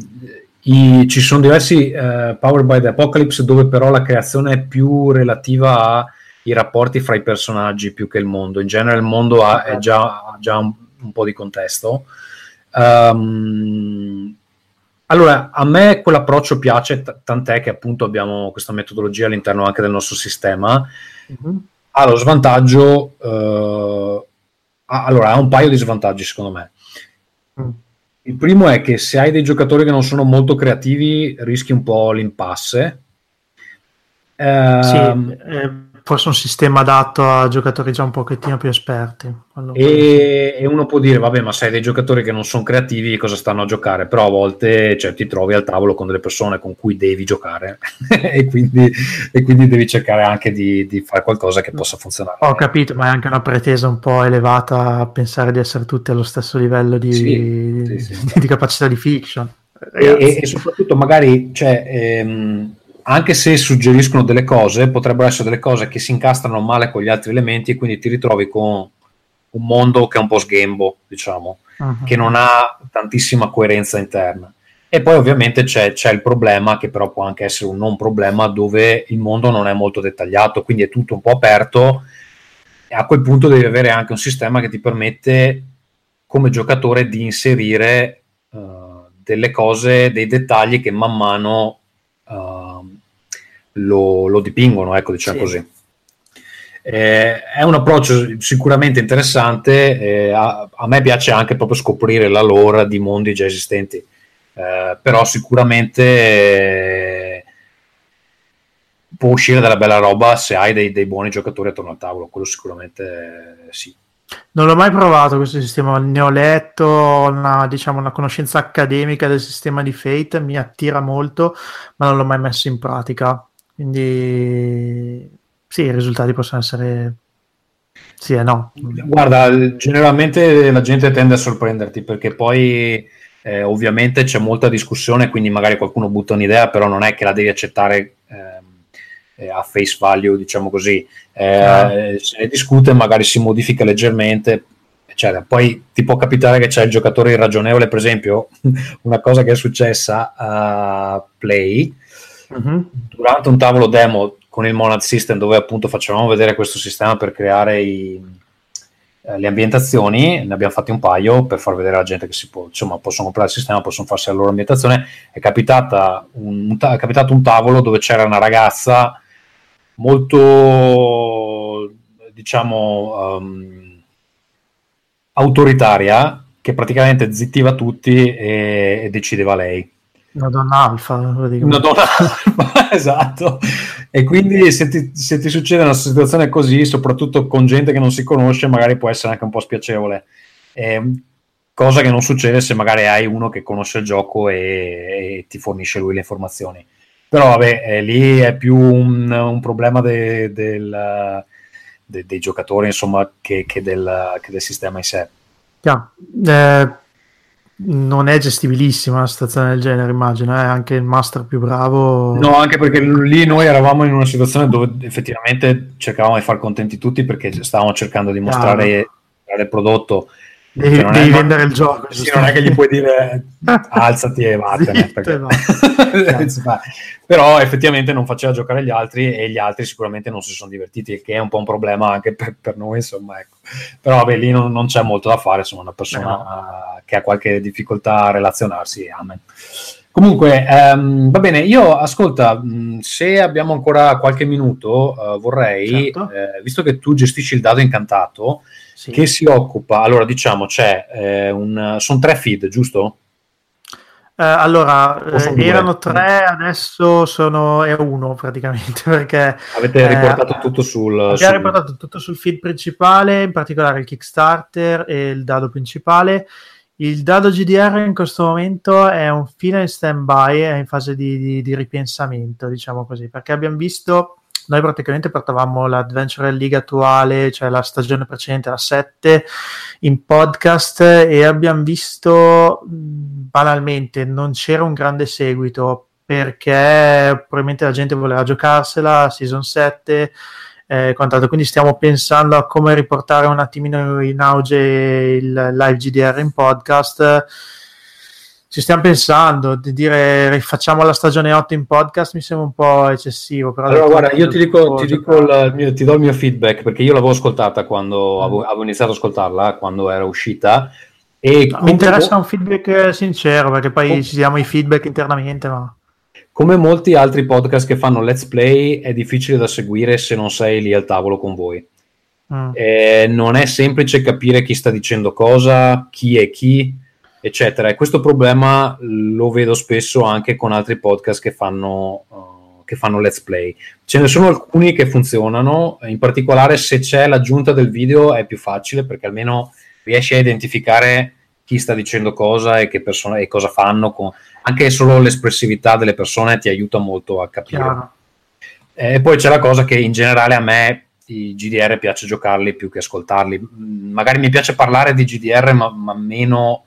S2: i, ci sono diversi uh, Power by the Apocalypse dove però la creazione è più relativa ai rapporti fra i personaggi più che il mondo. In genere il mondo ha, è già, già un, un, po' di contesto. Um, allora, a me quell'approccio piace, t- tant'è che appunto abbiamo questa metodologia all'interno anche del nostro sistema. Mm-hmm. Ha lo svantaggio, uh, ha, allora ha un paio di svantaggi secondo me. Mm il primo è che se hai dei giocatori che non sono molto creativi, rischi un po' l'impasse.
S3: Eh, sì, eh, forse un sistema adatto a giocatori già un pochettino più esperti.
S2: E, e, uno può dire, vabbè, ma sai dei giocatori che non sono creativi, cosa stanno a giocare? Però a volte cioè, ti trovi al tavolo con delle persone con cui devi giocare e, quindi, e, quindi, devi cercare anche di, di, fare qualcosa che possa funzionare.
S3: Ho capito, ma è anche una pretesa un po' elevata a pensare di essere tutti allo stesso livello di, sì, sì, sì. di capacità di fiction.
S2: E, e, soprattutto magari... Cioè, ehm, anche se suggeriscono delle cose, potrebbero essere delle cose che si incastrano male con gli altri elementi e quindi ti ritrovi con un mondo che è un po' sghembo, diciamo, uh-huh. che non ha tantissima coerenza interna. E poi ovviamente c'è, c'è, il problema, che però può anche essere un non problema, dove il mondo non è molto dettagliato, quindi è tutto un po' aperto e a quel punto devi avere anche un sistema che ti permette come giocatore di inserire uh, delle cose, dei dettagli che man mano uh, lo, lo, dipingono, ecco diciamo sì. così. Eh, è un approccio sicuramente interessante, eh, a, a, me piace anche proprio scoprire la lore di mondi già esistenti, eh, però sicuramente eh, può uscire della bella roba se hai dei, dei, buoni giocatori attorno al tavolo, quello sicuramente eh, sì.
S3: Non l'ho mai provato questo sistema, ne ho letto, una, diciamo, una conoscenza accademica del sistema di Fate, mi attira molto, ma non l'ho mai messo in pratica. Quindi sì, i risultati possono essere sì e no.
S2: Guarda, generalmente la gente tende a sorprenderti perché poi eh, ovviamente c'è molta discussione, quindi magari qualcuno butta un'idea, però non è che la devi accettare ehm, eh, a face value, diciamo così. Eh, ah. Se ne discute, magari si modifica leggermente. Eccetera. Poi ti può capitare che c'è il giocatore irragionevole, per esempio, una cosa che è successa a Play uh-huh. durante un tavolo demo con il Monad System dove appunto facevamo vedere questo sistema per creare i, eh, le ambientazioni, ne abbiamo fatti un paio per far vedere alla gente che si può, insomma, possono comprare il sistema, possono farsi la loro ambientazione. È, un, è capitato un tavolo dove c'era una ragazza molto, diciamo, um, autoritaria che praticamente zittiva tutti e, e decideva lei.
S3: Una donna alfa,
S2: una donna alfa, esatto. E quindi se ti, se ti, succede una situazione così, soprattutto con gente che non si conosce, magari può essere anche un po' spiacevole. Eh, cosa che non succede se magari hai uno che conosce il gioco e, e ti fornisce lui le informazioni. Però vabbè, eh, lì è più un, un problema de, del, de, dei giocatori, insomma, che, che, del, che, del, sistema in sé.
S3: Yeah. Eh, non è gestibilissima una situazione del genere, immagino, è eh? anche il master più bravo.
S2: No, anche perché lì noi eravamo in una situazione dove effettivamente cercavamo di far contenti tutti perché stavamo cercando di mostrare ah, il prodotto.
S3: Devi, cioè, devi vendere il gioco.
S2: Sì, non è che gli puoi dire alzati e vattene. Perché... Però effettivamente non faceva giocare gli altri e gli altri sicuramente non si sono divertiti, che è un po' un problema anche per, per noi, insomma. Ecco. Però vabbè, lì non, non, c'è molto da fare, insomma, una persona... No che ha qualche difficoltà a relazionarsi. Amen. Comunque, ehm, va bene, io ascolta, se abbiamo ancora qualche minuto, uh, vorrei, certo. eh, visto che tu gestisci il dado incantato, sì. che si occupa, allora diciamo, c'è eh, un, sono tre feed, giusto?
S3: Uh, allora, eh, erano tre, adesso sono, è uno praticamente perché...
S2: Avete riportato eh, tutto sul...
S3: Abbiamo sul... riportato tutto sul feed principale, in particolare il Kickstarter e il dado principale il dado GDR in questo momento è un fine in stand-by, è in fase di, di, di, ripensamento, diciamo così, perché abbiamo visto, noi praticamente portavamo l'Adventure League attuale, cioè la stagione precedente, la 7, in podcast e abbiamo visto banalmente non c'era un grande seguito perché probabilmente la gente voleva giocarsela, Season 7 eh, quant'altro. Quindi stiamo pensando a come riportare un attimino in auge il live GDR in podcast. Ci stiamo pensando di dire rifacciamo la stagione 8 in podcast, mi sembra un po' eccessivo. Però
S2: allora, guarda, io ti dico, ti, dico il, ti do il mio feedback perché io l'avevo ascoltata quando mm. avevo, avevo iniziato ad ascoltarla quando era uscita.
S3: E no, mi interessa un feedback sincero perché poi oh. ci diamo i feedback internamente. Ma
S2: come molti altri podcast che fanno let's play, è difficile da seguire se non sei lì al tavolo con voi. Mm. Eh, non è semplice capire chi sta dicendo cosa, chi è chi, eccetera. E questo problema lo vedo spesso anche con altri podcast che fanno, uh, che fanno let's play. Ce ne sono alcuni che funzionano, in particolare se c'è l'aggiunta del video è più facile perché almeno riesci a identificare chi sta dicendo cosa e, che persone, e cosa fanno. Con, anche solo l'espressività delle persone ti aiuta molto a capire. Eh, e poi c'è la cosa che in generale a me i GDR piace giocarli più che ascoltarli. Magari mi piace parlare di GDR, ma, ma meno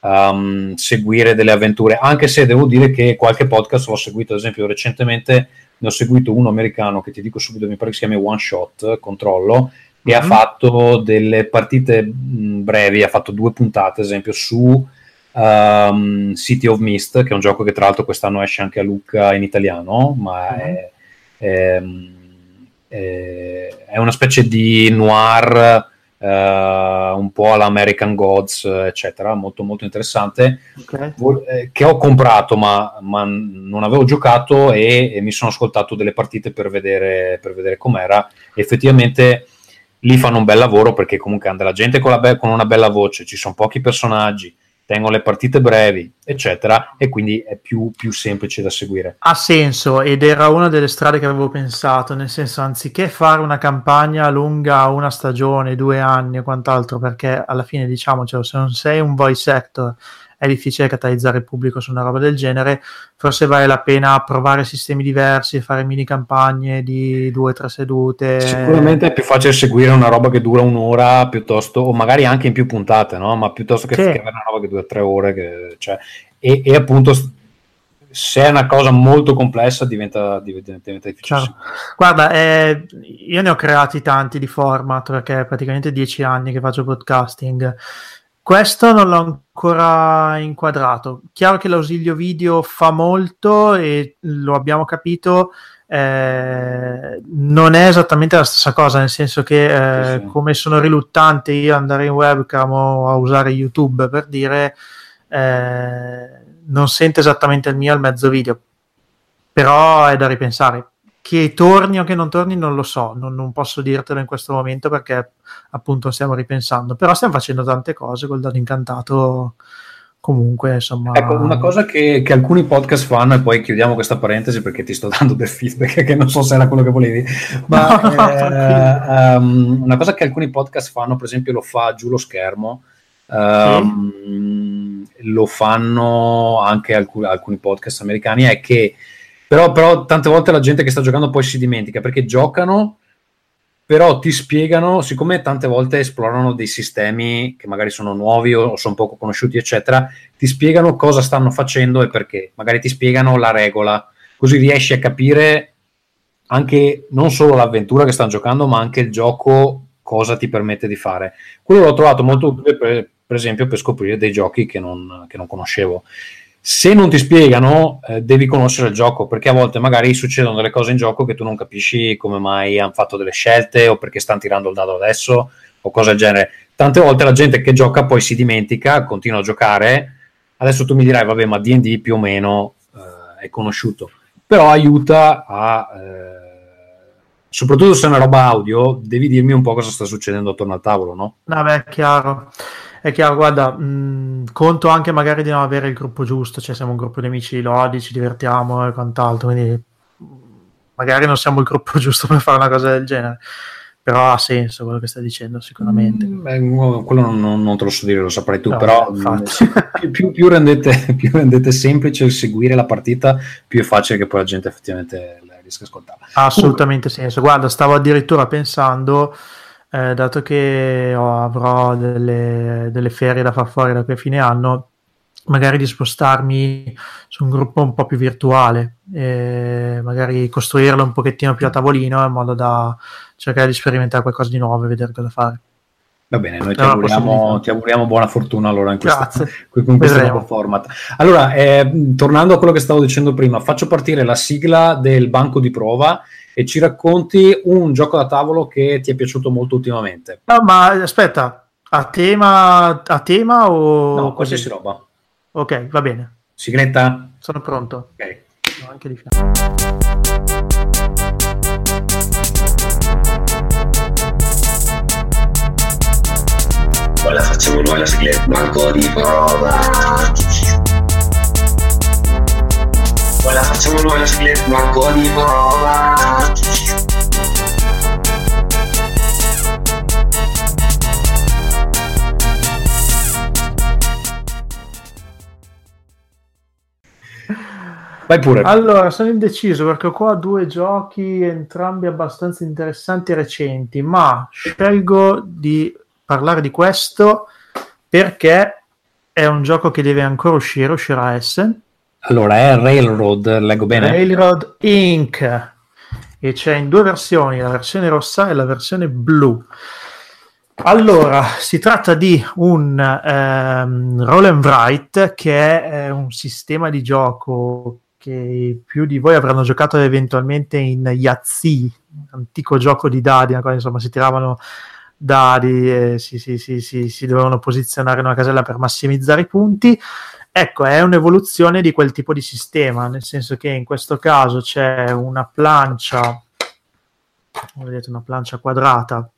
S2: um, seguire delle avventure, anche se devo dire che qualche podcast l'ho seguito, ad esempio recentemente ne ho seguito uno americano che ti dico subito, mi pare che si chiami One Shot, controllo, e mm-hmm. ha fatto delle partite mh, brevi, ha fatto due puntate, ad esempio, su um, City of Mist, che è un gioco che tra l'altro quest'anno esce anche a Lucca in italiano, ma mm-hmm. è, è, è, è, una specie di noir uh, un po' all'American Gods, eccetera, molto molto interessante, okay. Eh, che ho comprato ma, ma, non avevo giocato e, e, mi sono ascoltato delle partite per vedere, per vedere com'era. Effettivamente lì fanno un bel lavoro perché comunque hanno della gente con, be- con una bella voce, ci sono pochi personaggi, tengono le partite brevi, eccetera, e quindi è più, più, semplice da seguire.
S3: Ha senso ed era una delle strade che avevo pensato, nel senso anziché fare una campagna lunga una stagione, due anni o quant'altro, perché alla fine diciamocelo, se non sei un voice actor è difficile catalizzare il pubblico su una roba del genere, forse vale la pena provare sistemi diversi, fare mini campagne di due o tre sedute.
S2: Sicuramente è più facile seguire una roba che dura un'ora piuttosto, o magari anche in più puntate, no? ma piuttosto che, sì. che una roba che dura tre ore. Che, cioè, e, e appunto se è una cosa molto complessa diventa, diventa, diventa difficile. Ciao.
S3: Guarda, eh, io ne ho creati tanti di format perché è praticamente dieci anni che faccio podcasting questo non l'ho ancora inquadrato. Chiaro che l'ausilio video fa molto e lo abbiamo capito. Eh, non è esattamente la stessa cosa, nel senso che eh, sì, sì. come sono riluttante io ad andare in webcam o a usare YouTube per dire, eh, non sente esattamente il mio al mezzo video, però è da ripensare che torni o che non torni non lo so, non, non, posso dirtelo in questo momento perché appunto stiamo ripensando, però stiamo facendo tante cose col dato incantato comunque insomma
S2: ecco una cosa che, che, alcuni podcast fanno e poi chiudiamo questa parentesi perché ti sto dando del feedback che non so se era quello che volevi ma no, eh, um, una cosa che alcuni podcast fanno per esempio lo fa giù lo schermo um, sì. lo fanno anche alcuni, alcuni podcast americani è che però, però tante volte la gente che sta giocando poi si dimentica perché giocano, però ti spiegano, siccome tante volte esplorano dei sistemi che magari sono nuovi o sono poco conosciuti, eccetera, ti spiegano cosa stanno facendo e perché. Magari ti spiegano la regola, così riesci a capire anche non solo l'avventura che stanno giocando, ma anche il gioco cosa ti permette di fare. Quello l'ho trovato molto utile, per, per esempio, per scoprire dei giochi che non, che non conoscevo se non ti spiegano, eh, devi conoscere il gioco, perché a volte magari succedono delle cose in gioco che tu non capisci come mai hanno fatto delle scelte o perché stanno tirando il dado adesso o cose del genere. Tante volte la gente che gioca poi si dimentica, continua a giocare. Adesso tu mi dirai, vabbè, ma DD più o meno eh, è conosciuto, però aiuta a. Eh, soprattutto se è una roba audio, devi dirmi un po' cosa sta succedendo attorno al tavolo, no?
S3: Vabbè, chiaro. È chiaro, guarda, mh, mm, conto anche magari di non avere il gruppo giusto, cioè siamo un gruppo di amici lodi, ci divertiamo e quant'altro, quindi magari non siamo il gruppo giusto per fare una cosa del genere, però ha senso quello che stai dicendo sicuramente. Mm,
S2: beh, quello non, non, te lo so dire, lo saprai tu, no, però più, più, più, rendete, più rendete semplice il seguire la partita, più è facile che poi la gente effettivamente riesca a ascoltare.
S3: Ha assolutamente Comunque. senso, guarda, stavo addirittura pensando eh, dato che oh, avrò delle, delle, ferie da far fuori da qui a fine anno, magari di spostarmi su un gruppo un po' più virtuale, e magari costruirlo un pochettino più a tavolino in modo da cercare di sperimentare qualcosa di nuovo e vedere cosa fare.
S2: Va bene, noi ti, auguriamo, ti auguriamo, buona fortuna allora in questa, con questo nuovo format. Allora, eh, tornando a quello che stavo dicendo prima, faccio partire la sigla del banco di prova e ci racconti un gioco da tavolo che ti è piaciuto molto ultimamente.
S3: No, ma aspetta, a tema, a tema o...
S2: No, qualsiasi roba.
S3: Ok, va bene.
S2: Sigletta?
S3: Sono pronto.
S2: Ok.
S3: No, anche di fianco.
S4: la facciamo noi la sigletta banco di prova poi la facciamo noi la sigletta banco di prova
S2: Vai pure.
S3: Allora, sono indeciso perché ho qua due giochi, entrambi abbastanza interessanti e recenti, ma scelgo di parlare di questo perché è un gioco che deve ancora uscire, uscirà Essen.
S2: Allora, è Railroad, leggo bene?
S3: Railroad Inc. E c'è in due versioni, la versione rossa e la versione blu. Allora, si tratta di un ehm, roll and write che è eh, un sistema di gioco che più di voi avranno giocato eventualmente in Yazzi, antico gioco di dadi, insomma si tiravano dadi e si, si, si, si, dovevano posizionare in una casella per massimizzare i punti. Ecco, è un'evoluzione di quel tipo di sistema, nel senso che in questo caso c'è una plancia, vedete, una plancia quadrata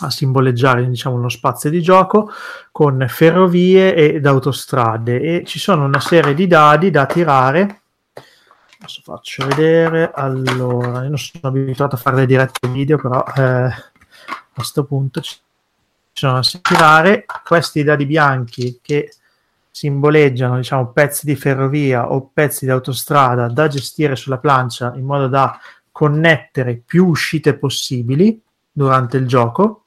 S3: a simboleggiare diciamo, uno spazio di gioco con ferrovie ed autostrade. E ci sono una serie di dadi da tirare. Adesso faccio vedere. Allora io non sono abituato a fare le dirette video però eh, a questo punto ci sono da tirare. Questi dadi bianchi che simboleggiano diciamo pezzi di ferrovia o pezzi di autostrada da gestire sulla plancia in modo da connettere più uscite possibili durante il gioco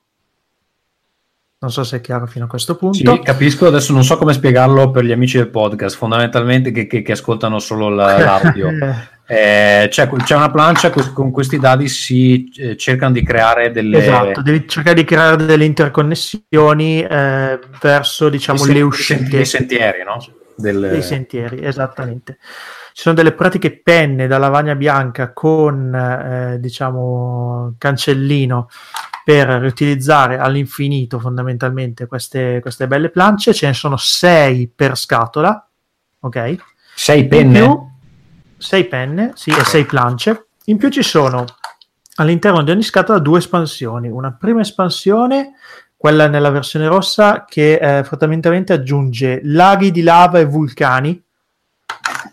S3: non so se è chiaro fino a questo punto.
S2: Sì, capisco, adesso non so come spiegarlo per gli amici del podcast, fondamentalmente che, che, che ascoltano solo la, l'audio. eh, c'è, c'è, una plancia con questi dadi si eh, cercano di creare delle...
S3: Esatto, devi cercare di creare delle interconnessioni eh, verso diciamo
S2: le
S3: uscite.
S2: Dei sentieri, no?
S3: Del... Dei sentieri, esattamente. Ci sono delle pratiche penne da lavagna bianca con eh, diciamo cancellino per riutilizzare all'infinito fondamentalmente queste, queste belle plance. Ce ne sono sei per scatola, ok?
S2: Sei penne?
S3: Più, sei penne, sì, e sei plance. In più ci sono all'interno di ogni scatola due espansioni. Una prima espansione, quella nella versione rossa, che eh, fondamentalmente aggiunge laghi di lava e vulcani,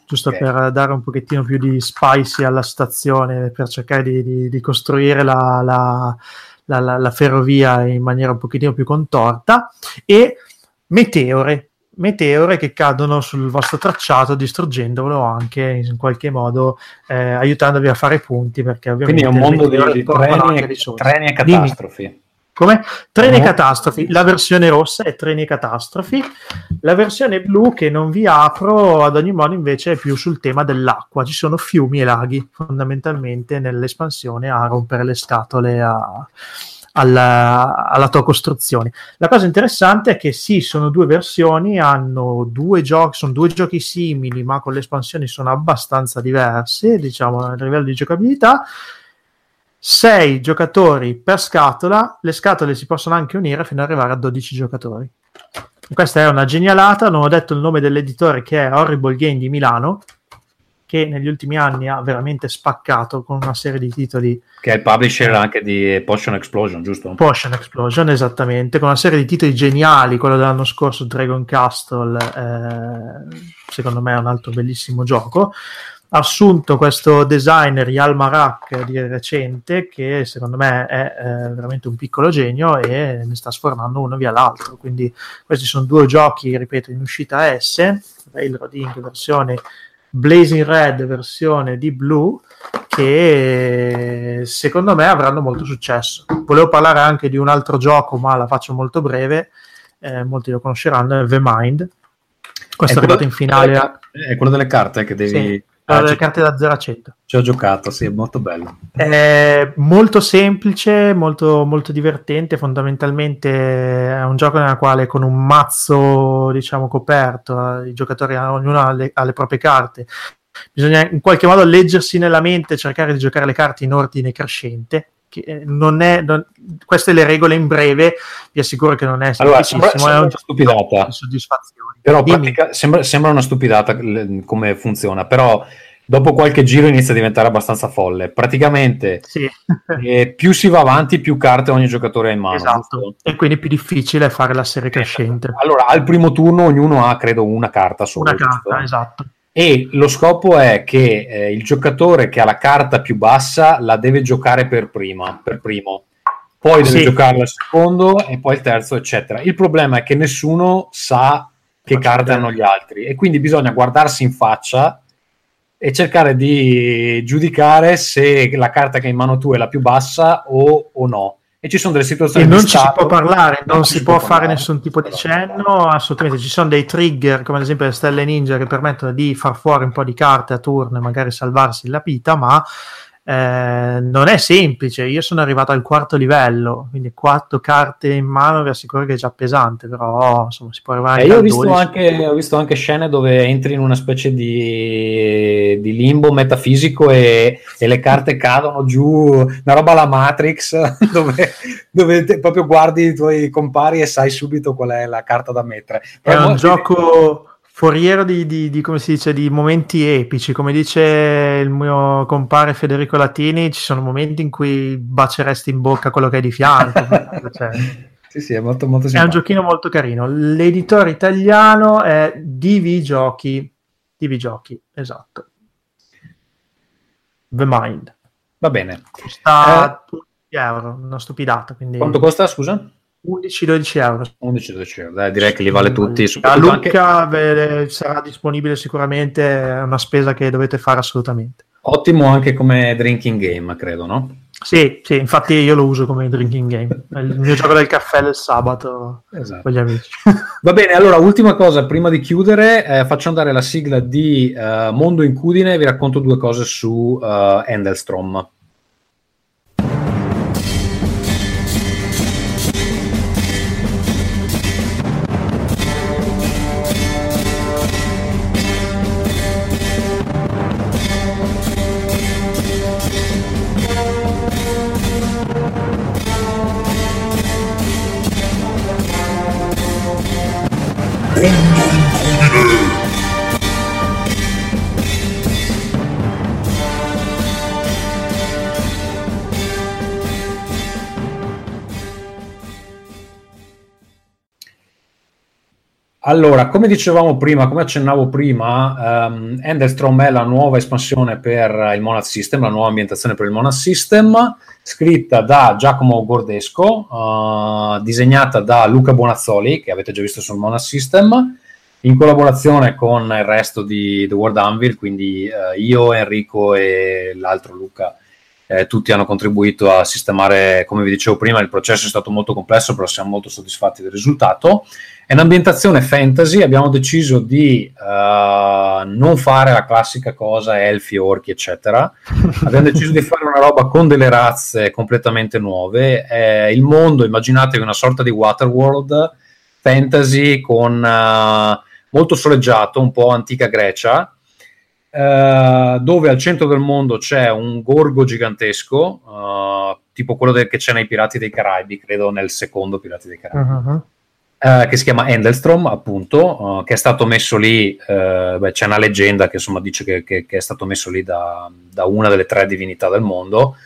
S3: giusto okay. per dare un pochettino più di spicy alla stazione, per cercare di, di, di costruire la, la la, la, la ferrovia in maniera un pochettino più contorta e meteore, meteore che cadono sul vostro tracciato distruggendolo anche in qualche modo eh, aiutandovi a fare punti perché ovviamente
S2: quindi è un mondo di, treni, e, treni e catastrofi Dimmi.
S3: Come? Treni oh. catastrofi. La versione rossa è treni catastrofi. La versione blu che non vi apro ad ogni modo invece è più sul tema dell'acqua. Ci sono fiumi e laghi fondamentalmente nell'espansione a rompere le scatole a, alla, alla, tua costruzione. La cosa interessante è che sì, sono due versioni, hanno due giochi, sono due giochi simili, ma con le espansioni sono abbastanza diverse, diciamo, a livello di giocabilità 6 giocatori per scatola, le scatole si possono anche unire fino ad arrivare a 12 giocatori. Questa è una genialata, non ho detto il nome dell'editore che è Horrible Game di Milano, che negli ultimi anni ha veramente spaccato con una serie di titoli.
S2: Che è il publisher anche di Potion Explosion, giusto?
S3: Potion Explosion, esattamente, con una serie di titoli geniali, quello dell'anno scorso Dragon Castle, eh, secondo me è un altro bellissimo gioco assunto questo designer Yal Marak di recente che secondo me è eh, veramente un piccolo genio e ne sta sfornando uno via l'altro quindi questi sono due giochi ripeto in uscita S Railroad Inc versione Blazing Red versione di Blue che secondo me avranno molto successo. Volevo parlare anche di un altro gioco ma la faccio molto breve. Eh, molti lo conosceranno è The Mind. Questo è, arrivato in finale
S2: è quello delle carte che devi sì
S3: Ah, le carte da 0 a 100.
S2: Ci ho giocato, sì, è molto bello.
S3: È molto semplice, molto, molto divertente. Fondamentalmente è un gioco nel quale con un mazzo, diciamo, coperto, i giocatori, ognuno ha le, ha le proprie carte. Bisogna in qualche modo leggersi nella mente, cercare di giocare le carte in ordine crescente. Eh, non è, non, queste le regole in breve, vi assicuro che non è
S2: allora, sembra, sembra è una stupidata. soddisfazione. Però pratica, sembra, sembra, una stupidata come funziona, però dopo qualche giro inizia a diventare abbastanza folle. Praticamente sì. eh, più si va avanti, più carte ogni giocatore ha in mano.
S3: Esatto, giusto? e quindi più difficile fare la serie crescente.
S2: Allora, al primo turno ognuno ha, credo, una carta solo.
S3: Una carta, giusto? esatto.
S2: E lo scopo è che eh, il giocatore che ha la carta più bassa la deve giocare per prima, per primo. Poi deve sì. giocarla al secondo e poi il terzo, eccetera. Il problema è che nessuno sa che carte hanno gli altri e quindi bisogna guardarsi in faccia e cercare di giudicare se la carta che hai in mano tu è la più bassa o, o no e ci sono delle situazioni
S3: e non ci si può parlare, non, si, può fare
S2: parlare.
S3: nessun tipo di cenno, assolutamente. Ci sono dei trigger, come ad esempio le stelle ninja, che permettono di far fuori un po' di carte a turno e magari salvarsi la vita, ma eh, non è semplice. Io sono arrivato al quarto livello, quindi quattro carte in mano vi assicuro che è già pesante, però insomma si può arrivare
S2: Eh, io ho visto,
S3: 12.
S2: anche, ho visto anche scene dove entri in una specie di, di limbo metafisico e, e le carte cadono giù, una roba alla Matrix, dove, dove te- proprio guardi i tuoi compari e sai subito qual è la carta da mettere.
S3: È
S2: Però
S3: un
S2: mo-
S3: gioco foriero di, di- di, come si dice, di momenti epici. Come dice il mio compare Federico Latini, ci sono momenti in cui baceresti in bocca quello che hai di fianco. Cioè,
S2: Sì, sì, è molto, molto
S3: è un
S2: simpatico.
S3: giochino molto carino. L'editore italiano è DV Giochi. DV Giochi, esatto. The Mind.
S2: Va bene.
S3: Costa 11 euro, una stupidata. Quindi
S2: Eh. Quanto costa, scusa?
S3: 11-12 euro.
S2: 11-12 euro. Dai, direi che li vale tutti.
S3: A
S2: anche-
S3: Lucca ve- sarà disponibile sicuramente, è una spesa che dovete fare assolutamente.
S2: Ottimo anche come drinking game, credo, no?
S3: Sì, sì, infatti io lo uso come drinking game. È il mio gioco del caffè del sabato
S2: Esatto.
S3: con gli amici.
S2: Va bene, allora ultima cosa, prima di chiudere, eh, faccio andare la sigla di eh, Mondo Incudine e vi racconto due cose su eh, Endelstrom. Allora, come dicevamo prima, come accennavo prima, um, Endelstrom è la nuova espansione per il Monad System, la nuova ambientazione per il Monad System, scritta da Giacomo Gordesco, uh, disegnata da Luca Bonazzoli, che avete già visto sul Monad System, in collaborazione con il resto di The World Anvil, quindi uh, io, Enrico e l'altro Luca, eh, tutti hanno contribuito a sistemare, come vi dicevo prima, il processo è stato molto complesso, però siamo molto soddisfatti del risultato. È un'ambientazione fantasy, abbiamo deciso di uh, non fare la classica cosa elfi, orchi, eccetera. abbiamo deciso di fare una roba con delle razze completamente nuove. Eh, il mondo, immaginatevi una sorta di Waterworld fantasy con uh, molto soleggiato, un po' antica Grecia, Uh, dove al centro del mondo c'è un gorgo gigantesco, uh, tipo quello del, che c'è nei Pirati dei Caraibi, credo nel secondo Pirati dei Caraibi,
S3: Uh-huh.
S2: Uh, che si chiama Endelstrom, appunto, che è stato messo lì, beh, c'è una leggenda che insomma dice che, che, che è stato messo lì da, da, una delle tre divinità del mondo.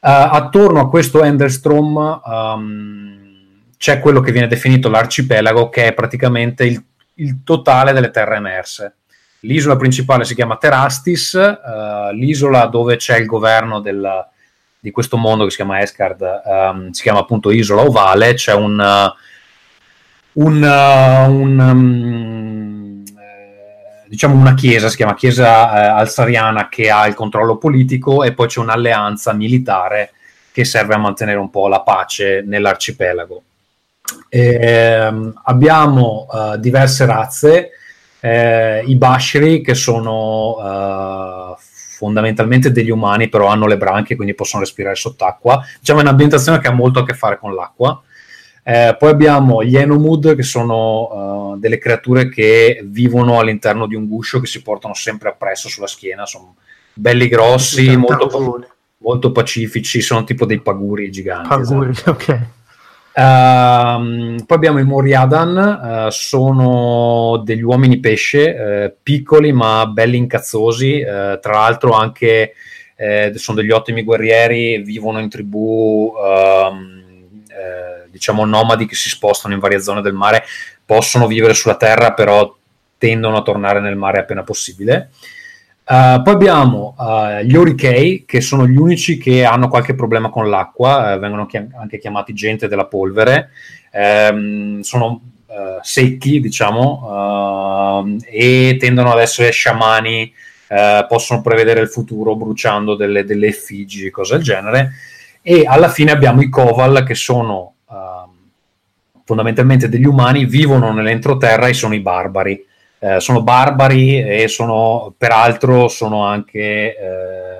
S2: attorno a questo Endelstrom um, c'è quello che viene definito l'arcipelago, che è praticamente il, il totale delle terre emerse. L'isola principale si chiama Terastis, uh, l'isola dove c'è il governo del, di questo mondo che si chiama Escard um, si chiama appunto Isola Ovale, c'è un, uh, un, uh, un um, diciamo una chiesa, si chiama chiesa alsariana che ha il controllo politico e poi c'è un'alleanza militare che serve a mantenere un po' la pace nell'arcipelago. E, abbiamo diverse razze, eh, i Bashri che sono uh, fondamentalmente degli umani però hanno le branchie quindi possono respirare sott'acqua diciamo è un'ambientazione che ha molto a che fare con l'acqua eh, poi abbiamo gli Enomud che sono uh, delle creature che vivono all'interno di un guscio che si portano sempre appresso sulla schiena sono belli grossi molto, molto, pacifici sono tipo dei paguri giganti
S3: paguri esatto. ok
S2: Uh, poi abbiamo i Moriadan, uh, sono degli uomini pesce, uh, piccoli ma belli incazzosi, tra l'altro anche eh, sono degli ottimi guerrieri, vivono in tribù diciamo nomadi che si spostano in varie zone del mare, possono vivere sulla terra però tendono a tornare nel mare appena possibile. Uh, poi abbiamo uh, gli Orikei, che sono gli unici che hanno qualche problema con l'acqua, uh, vengono chiam- anche chiamati gente della polvere, um, sono secchi, diciamo, e tendono ad essere sciamani, possono prevedere il futuro bruciando delle, delle effigi, cose del genere. e alla fine abbiamo i Koval che sono fondamentalmente degli umani, vivono nell'entroterra e sono i barbari. Eh, sono barbari e sono, peraltro, sono anche eh,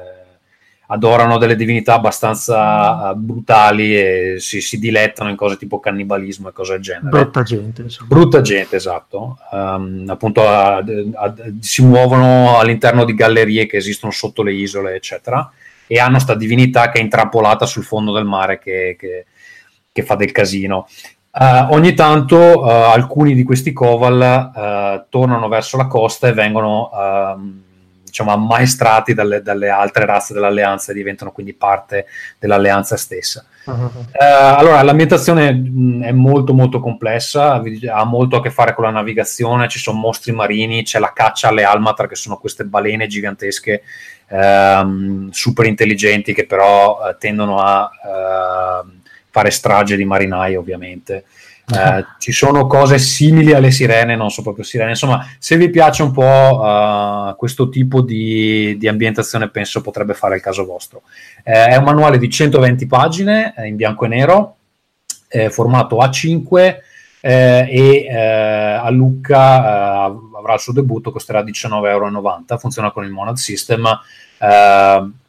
S2: adorano delle divinità abbastanza uh, brutali e si, si, dilettano in cose tipo cannibalismo e cose del genere.
S3: Brutta gente. Insomma.
S2: Brutta gente, esatto. Um, appunto a, a, si muovono all'interno di gallerie che esistono sotto le isole, eccetera, e hanno questa divinità che è intrappolata sul fondo del mare che, che, che fa del casino. Uh, ogni tanto uh, alcuni di questi Koval uh, tornano verso la costa e vengono... Uh, diciamo, ammaestrati dalle, dalle, altre razze dell'alleanza e diventano quindi parte dell'alleanza stessa. Uh-huh. Uh, allora, l'ambientazione mh, è molto molto complessa, ha molto a che fare con la navigazione, ci sono mostri marini, c'è la caccia alle almatra che sono queste balene gigantesche ehm, super intelligenti che però eh, tendono a eh, fare strage di marinai ovviamente. Eh, ci sono cose simili alle sirene, non so proprio sirene. Insomma, se vi piace un po' uh, questo tipo di, di, ambientazione, penso potrebbe fare il caso vostro. Eh, è un manuale di 120 pagine in bianco e nero, formato A5 eh, e eh, a Lucca avrà il suo debutto, costerà 19,90 euro. Funziona con il Monad System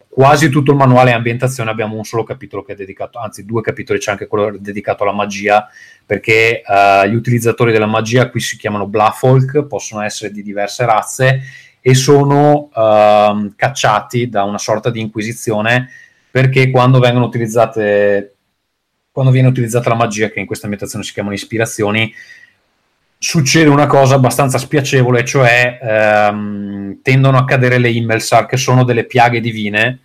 S2: quasi tutto il manuale ambientazione abbiamo un solo capitolo che è dedicato, anzi due capitoli, c'è anche quello dedicato alla magia, perché uh, gli utilizzatori della magia qui si chiamano Blafolk, possono essere di diverse razze e sono uh, cacciati da una sorta di inquisizione perché quando vengono utilizzate quando viene utilizzata la magia, che in questa ambientazione si chiamano ispirazioni, succede una cosa abbastanza spiacevole, cioè ehm, tendono a cadere le Immelsar, che sono delle piaghe divine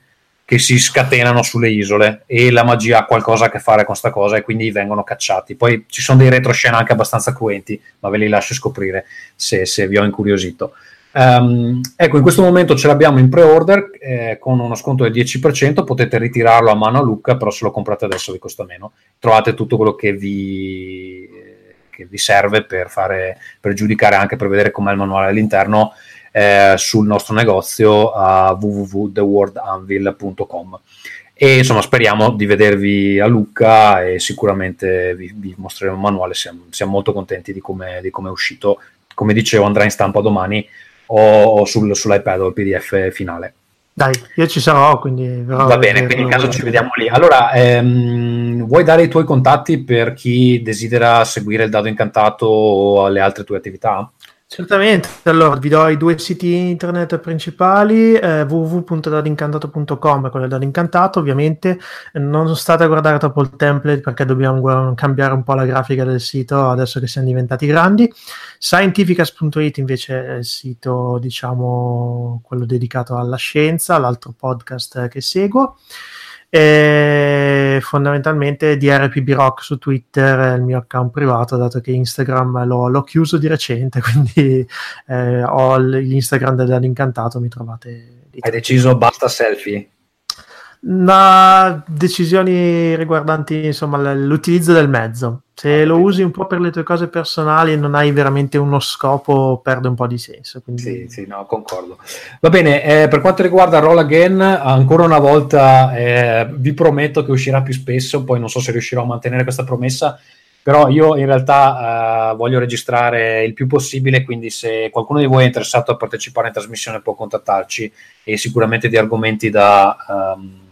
S2: che si scatenano sulle isole e la magia ha qualcosa a che fare con questa cosa e quindi vengono cacciati. Poi ci sono dei retroscena anche abbastanza cruenti, ma ve li lascio scoprire se, se vi ho incuriosito. Um, ecco, in questo momento ce l'abbiamo in pre-order eh, con uno sconto del 10%, potete ritirarlo a mano a Lucca, però se lo comprate adesso vi costa meno. Trovate tutto quello che vi, che vi serve per, fare, per giudicare anche per vedere com'è il manuale all'interno eh, sul nostro negozio a www.theworldanvil.com e insomma speriamo di vedervi a Lucca e sicuramente vi, vi mostreremo il manuale, siamo, siamo molto contenti di come, è uscito, come dicevo andrà in stampa domani o, o sul, sull'iPad o il PDF finale.
S3: Dai, io ci sarò, quindi...
S2: Va bene, quindi in caso ci vediamo lì. Allora, ehm, vuoi dare i tuoi contatti per chi desidera seguire il dado incantato o le altre tue attività?
S3: Certamente, allora vi do i due siti internet principali, eh, www.dadincantato.com, quello del dado incantato, ovviamente non state a guardare troppo il template perché dobbiamo cambiare un po' la grafica del sito adesso che siamo diventati grandi. Scientificas.it invece è il sito, diciamo, quello dedicato alla scienza, l'altro podcast che seguo. E fondamentalmente DRPB Rock su Twitter è il mio account privato, dato che Instagram l'ho, l'ho chiuso di recente, quindi eh, ho l'Instagram dell'incantato, mi trovate.
S2: Hai deciso basta selfie?
S3: No, decisioni riguardanti insomma, l'utilizzo del mezzo. Se lo usi un po' per le tue cose personali e non hai veramente uno scopo, perde un po' di senso. Quindi...
S2: Sì, sì, no, concordo. Va bene, eh, per quanto riguarda Roll Again, ancora una volta eh, vi prometto che uscirà più spesso, poi non so se riuscirò a mantenere questa promessa, però io in realtà eh, voglio registrare il più possibile, quindi se qualcuno di voi è interessato a partecipare in trasmissione può contattarci e sicuramente di argomenti da... Um,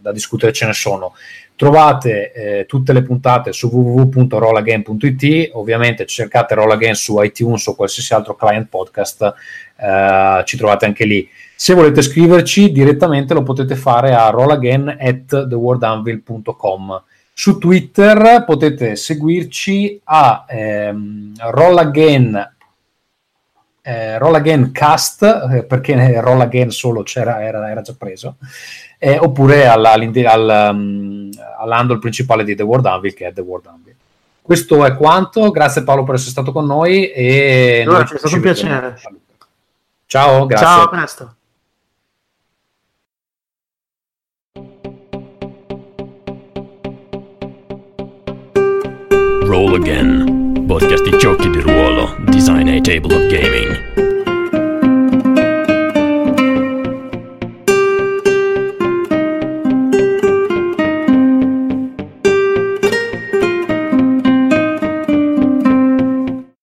S2: da discutere ce ne sono. Trovate eh, tutte le puntate su www.rollagain.it, ovviamente cercate Rollagain su iTunes o qualsiasi altro client podcast, eh, ci trovate anche lì. Se volete scriverci direttamente lo potete fare a rollagain at theworldanvil.com. Su Twitter potete seguirci a ehm, rollagain eh, Roll Again Cast, eh, perché Roll Again solo c'era, era, era già preso, eh, oppure alla, al, um, all'handle principale di The World Anvil, che è The World Anvil. Questo è quanto, grazie Paolo per essere stato con noi e
S3: allora, è stato un piacere.
S2: Ciao, grazie.
S3: Ciao, a presto.
S1: Roll Again podcast di giochi di ruolo, Design a Table of Gaming.